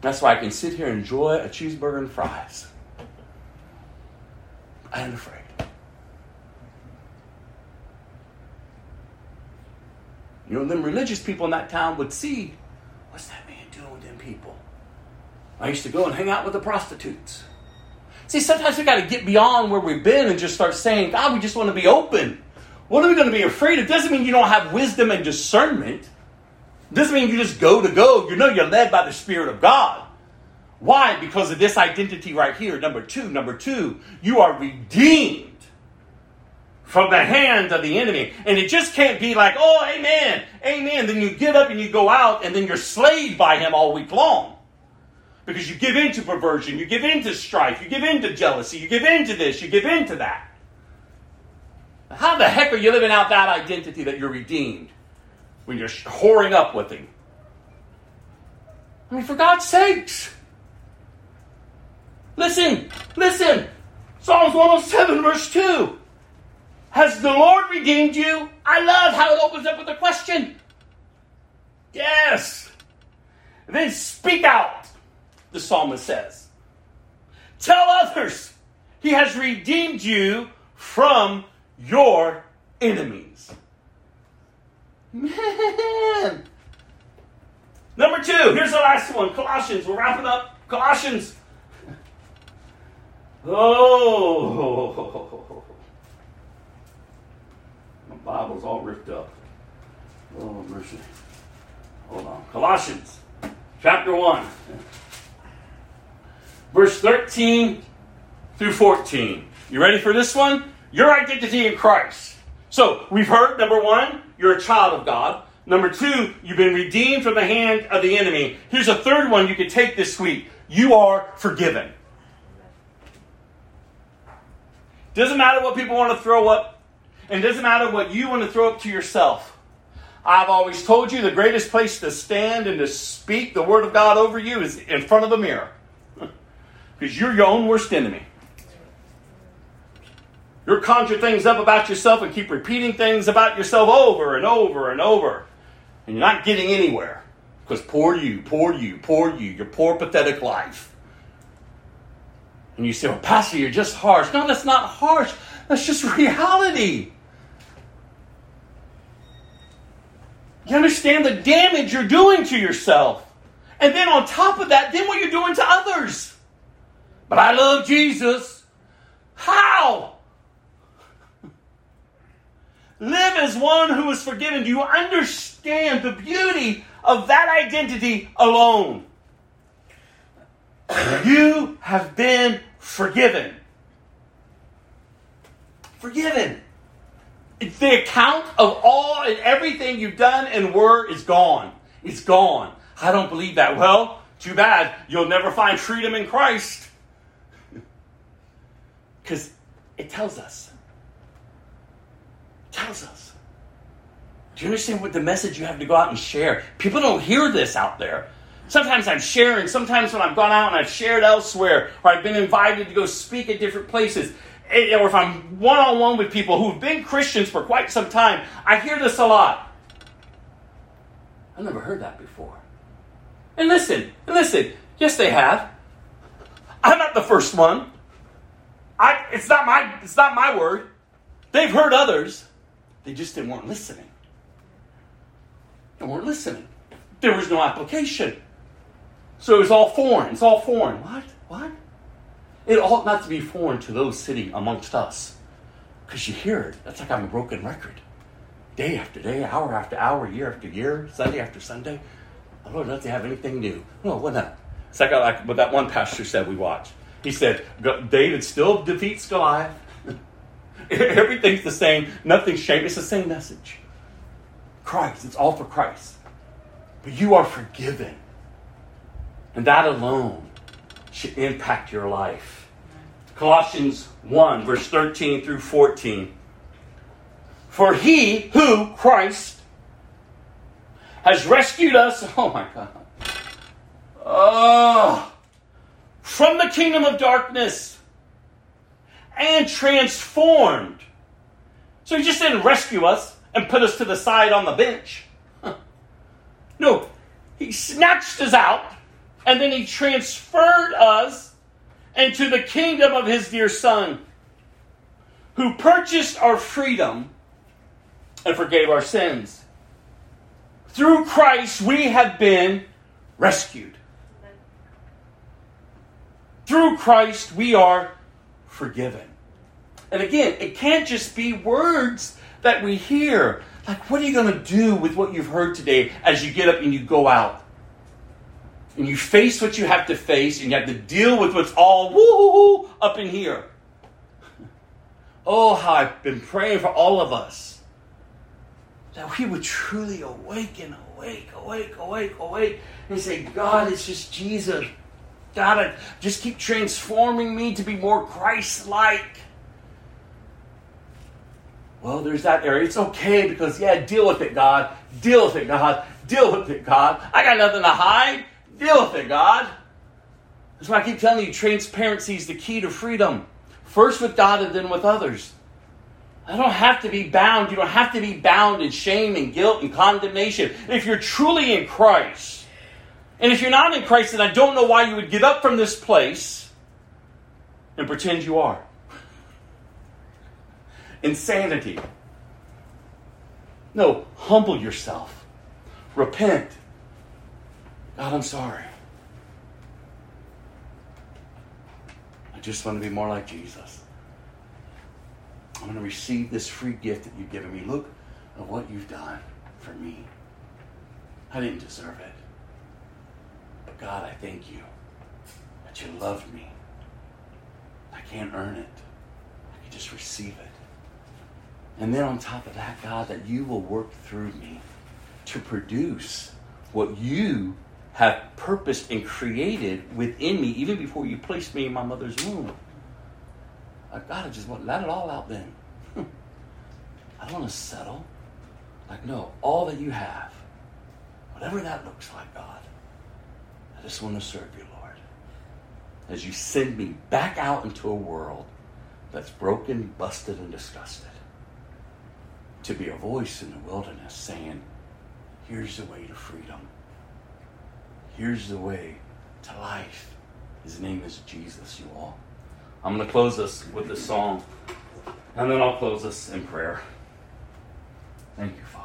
[SPEAKER 4] That's why I can sit here and enjoy a cheeseburger and fries. I ain't afraid. You know, them religious people in that town would see, what's that man doing with them people? I used to go and hang out with the prostitutes. See, sometimes we got to get beyond where we've been and just start saying, God, we just want to be open. What are we going to be afraid of? Doesn't mean you don't have wisdom and discernment. Doesn't mean you just go to go. You know you're led by the Spirit of God. Why? Because of this identity right here. Number two. Number two, you are redeemed from the hand of the enemy. And it just can't be like, oh, amen, amen. Then you get up and you go out and then you're slaved by him all week long. Because you give in to perversion, you give in to strife, you give in to jealousy, you give in to this, you give in to that. How the heck are you living out that identity that you're redeemed when you're whoring up with him? I mean, for God's sakes. Listen, listen. Psalms 107, verse 2. Has the Lord redeemed you? I love how it opens up with a question. Yes. then speak out, the psalmist says. Tell others he has redeemed you from your enemies. Man. Number two, here's the last one Colossians. We're wrapping up. Colossians. Oh. My Bible's all ripped up. Oh, mercy. Hold on. Colossians chapter 1, verse 13 through 14. You ready for this one? Your identity in Christ. So we've heard number one, you're a child of God. Number two, you've been redeemed from the hand of the enemy. Here's a third one you can take this week. You are forgiven. Doesn't matter what people want to throw up. And doesn't matter what you want to throw up to yourself. I've always told you the greatest place to stand and to speak the word of God over you is in front of the mirror. Because you're your own worst enemy. You'll conjure things up about yourself and keep repeating things about yourself over and over and over. And you're not getting anywhere. Because poor you, poor you, poor you, your poor, pathetic life. And you say, well, Pastor, you're just harsh. No, that's not harsh. That's just reality. You understand the damage you're doing to yourself. And then on top of that, then what you're doing to others. But I love Jesus. How? Live as one who is forgiven. Do you understand the beauty of that identity alone? You have been forgiven. Forgiven. The account of all and everything you've done and were is gone. It's gone. I don't believe that. Well, too bad. You'll never find freedom in Christ. Because it tells us. It tells us. Do you understand what the message you have to go out and share? People don't hear this out there. Sometimes I'm sharing, sometimes when I've gone out and I've shared elsewhere, or I've been invited to go speak at different places, eh, or if I'm one on one with people who've been Christians for quite some time, I hear this a lot. I've never heard that before. And listen, and listen, yes, they have. I'm not the first one. I, it's not my it's not my word. They've heard others. They just didn't weren't listening. They weren't listening. There was no application. So it's all foreign. It's all foreign. What? What? It ought not to be foreign to those sitting amongst us. Because you hear it. That's like I'm a broken record. Day after day, hour after hour, year after year, Sunday after Sunday. The Lord doesn't have anything new. No, what not? It's like, like what that one pastor said we watched. He said, David still defeats Goliath. Everything's the same. Nothing's changed. It's the same message. Christ. It's all for Christ. But you are forgiven. And that alone should impact your life. Colossians 1, verse 13 through 14. For he who, Christ, has rescued us, oh my God, oh, from the kingdom of darkness and transformed. So he just didn't rescue us and put us to the side on the bench. No, he snatched us out and then he transferred us into the kingdom of his dear son, who purchased our freedom and forgave our sins. Through Christ, we have been rescued. Through Christ, we are forgiven. And again, it can't just be words that we hear. Like, what are you going to do with what you've heard today as you get up and you go out? And you face what you have to face, and you have to deal with what's all woo up in here. Oh, how I've been praying for all of us that we would truly awaken, awake, awake, awake, awake, and say, God, it's just Jesus. God, just keep transforming me to be more Christ like. Well, there's that area. It's okay because, yeah, deal with it, God. Deal with it, God. Deal with it, God. I got nothing to hide. Deal with it, God. That's why I keep telling you transparency is the key to freedom. First with God and then with others. I don't have to be bound. You don't have to be bound in shame and guilt and condemnation. If you're truly in Christ, and if you're not in Christ, then I don't know why you would get up from this place and pretend you are. Insanity. No, humble yourself. Repent. God, I'm sorry. I just want to be more like Jesus. I'm going to receive this free gift that you've given me. Look at what you've done for me. I didn't deserve it. But God, I thank you that you loved me. I can't earn it. I can just receive it. And then on top of that, God, that you will work through me to produce what you have purposed and created within me even before you placed me in my mother's womb. I gotta just want let it all out then. Hmm. I don't want to settle. Like, no, all that you have, whatever that looks like, God, I just want to serve you, Lord. As you send me back out into a world that's broken, busted, and disgusted, to be a voice in the wilderness saying, here's the way to freedom. Here's the way to life. His name is Jesus, you all. I'm going to close this with this song, and then I'll close this in prayer. Thank you, Father.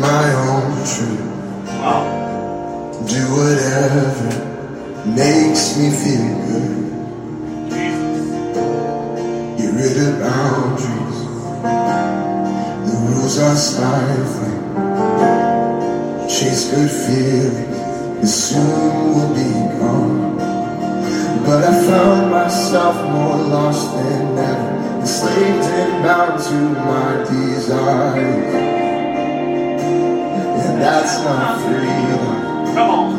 [SPEAKER 6] My own truth,
[SPEAKER 4] Wow.
[SPEAKER 6] do whatever makes me feel good, get rid of boundaries. The rules are stifling, chase good feelings, and soon will be gone. But I found myself more lost than ever, enslaved and bound to my desires. And that's not freedom.
[SPEAKER 4] Come on.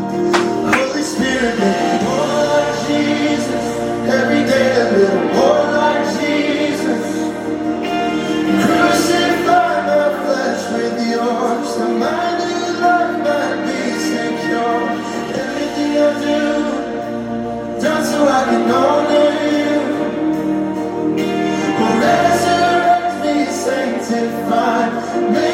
[SPEAKER 6] Holy Spirit, make me more like Jesus. Every day a little more like Jesus. Crucify my flesh with yours. So my new life might be secure. Everything I do, done so I can honor you. Resurrect me, sanctify. Me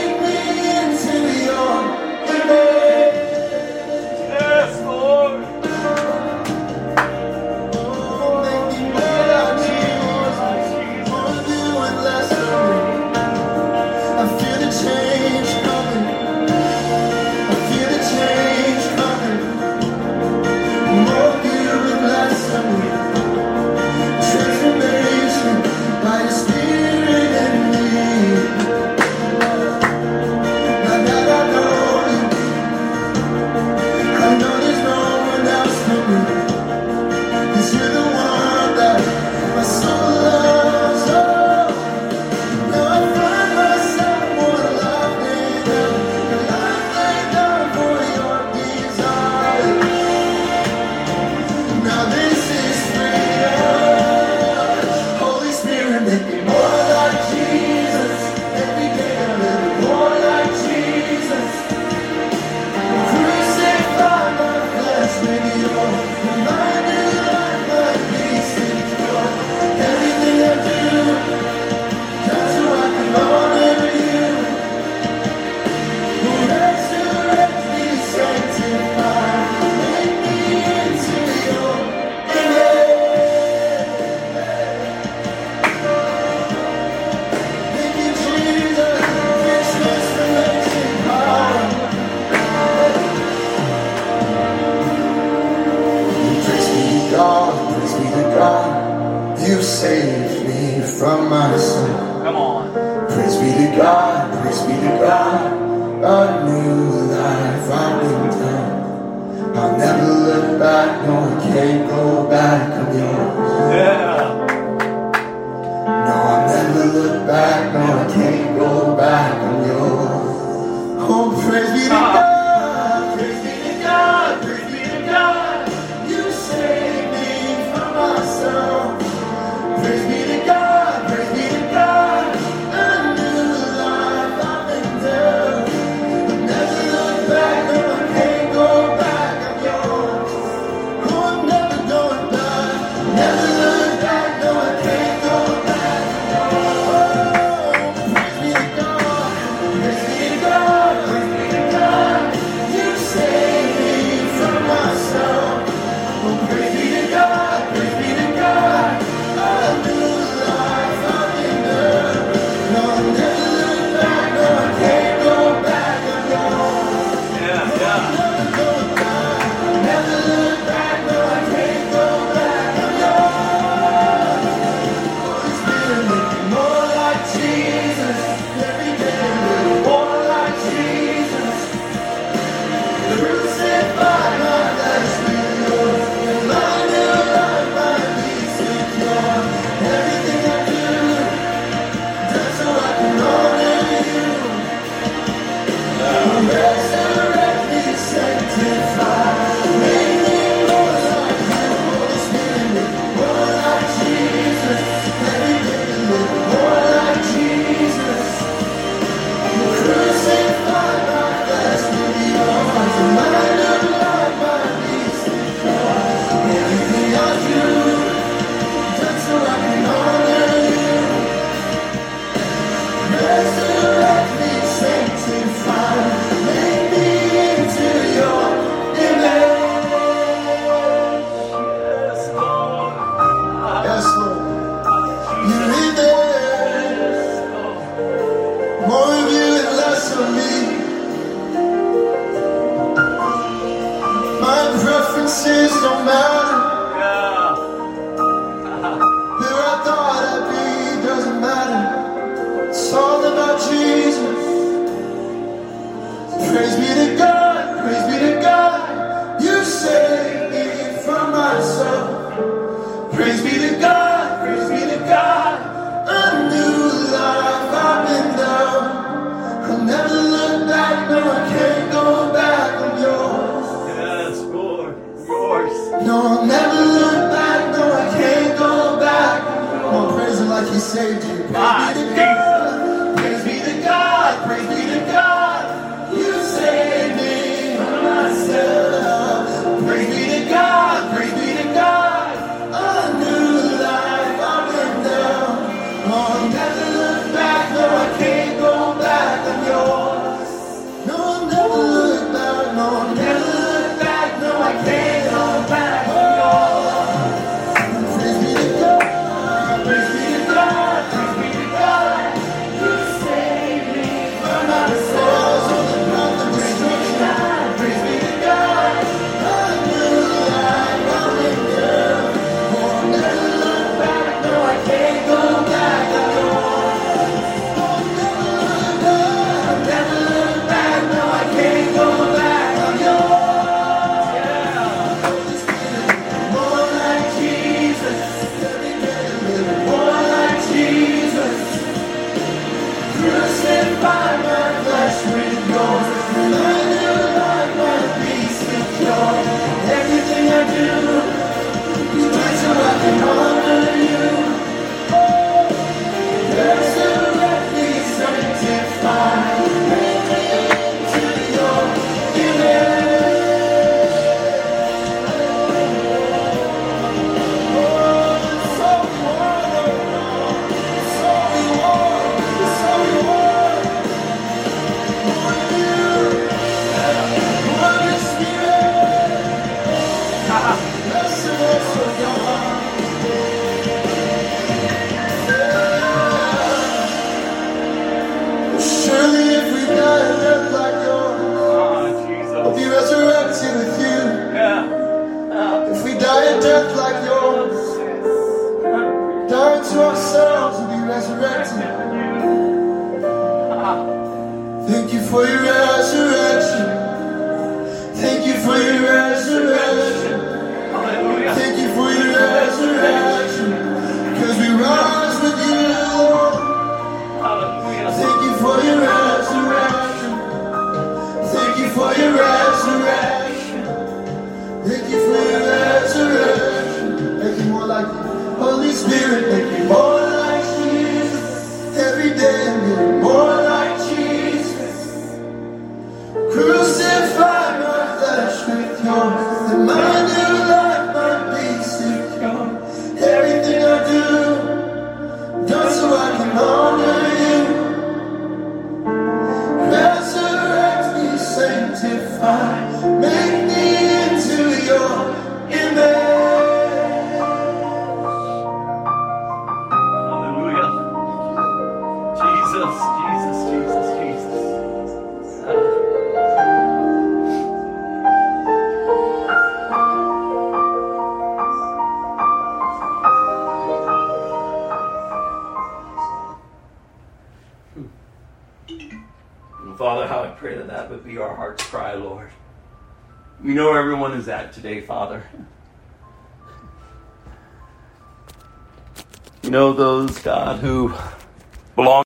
[SPEAKER 6] know
[SPEAKER 4] those, God, who.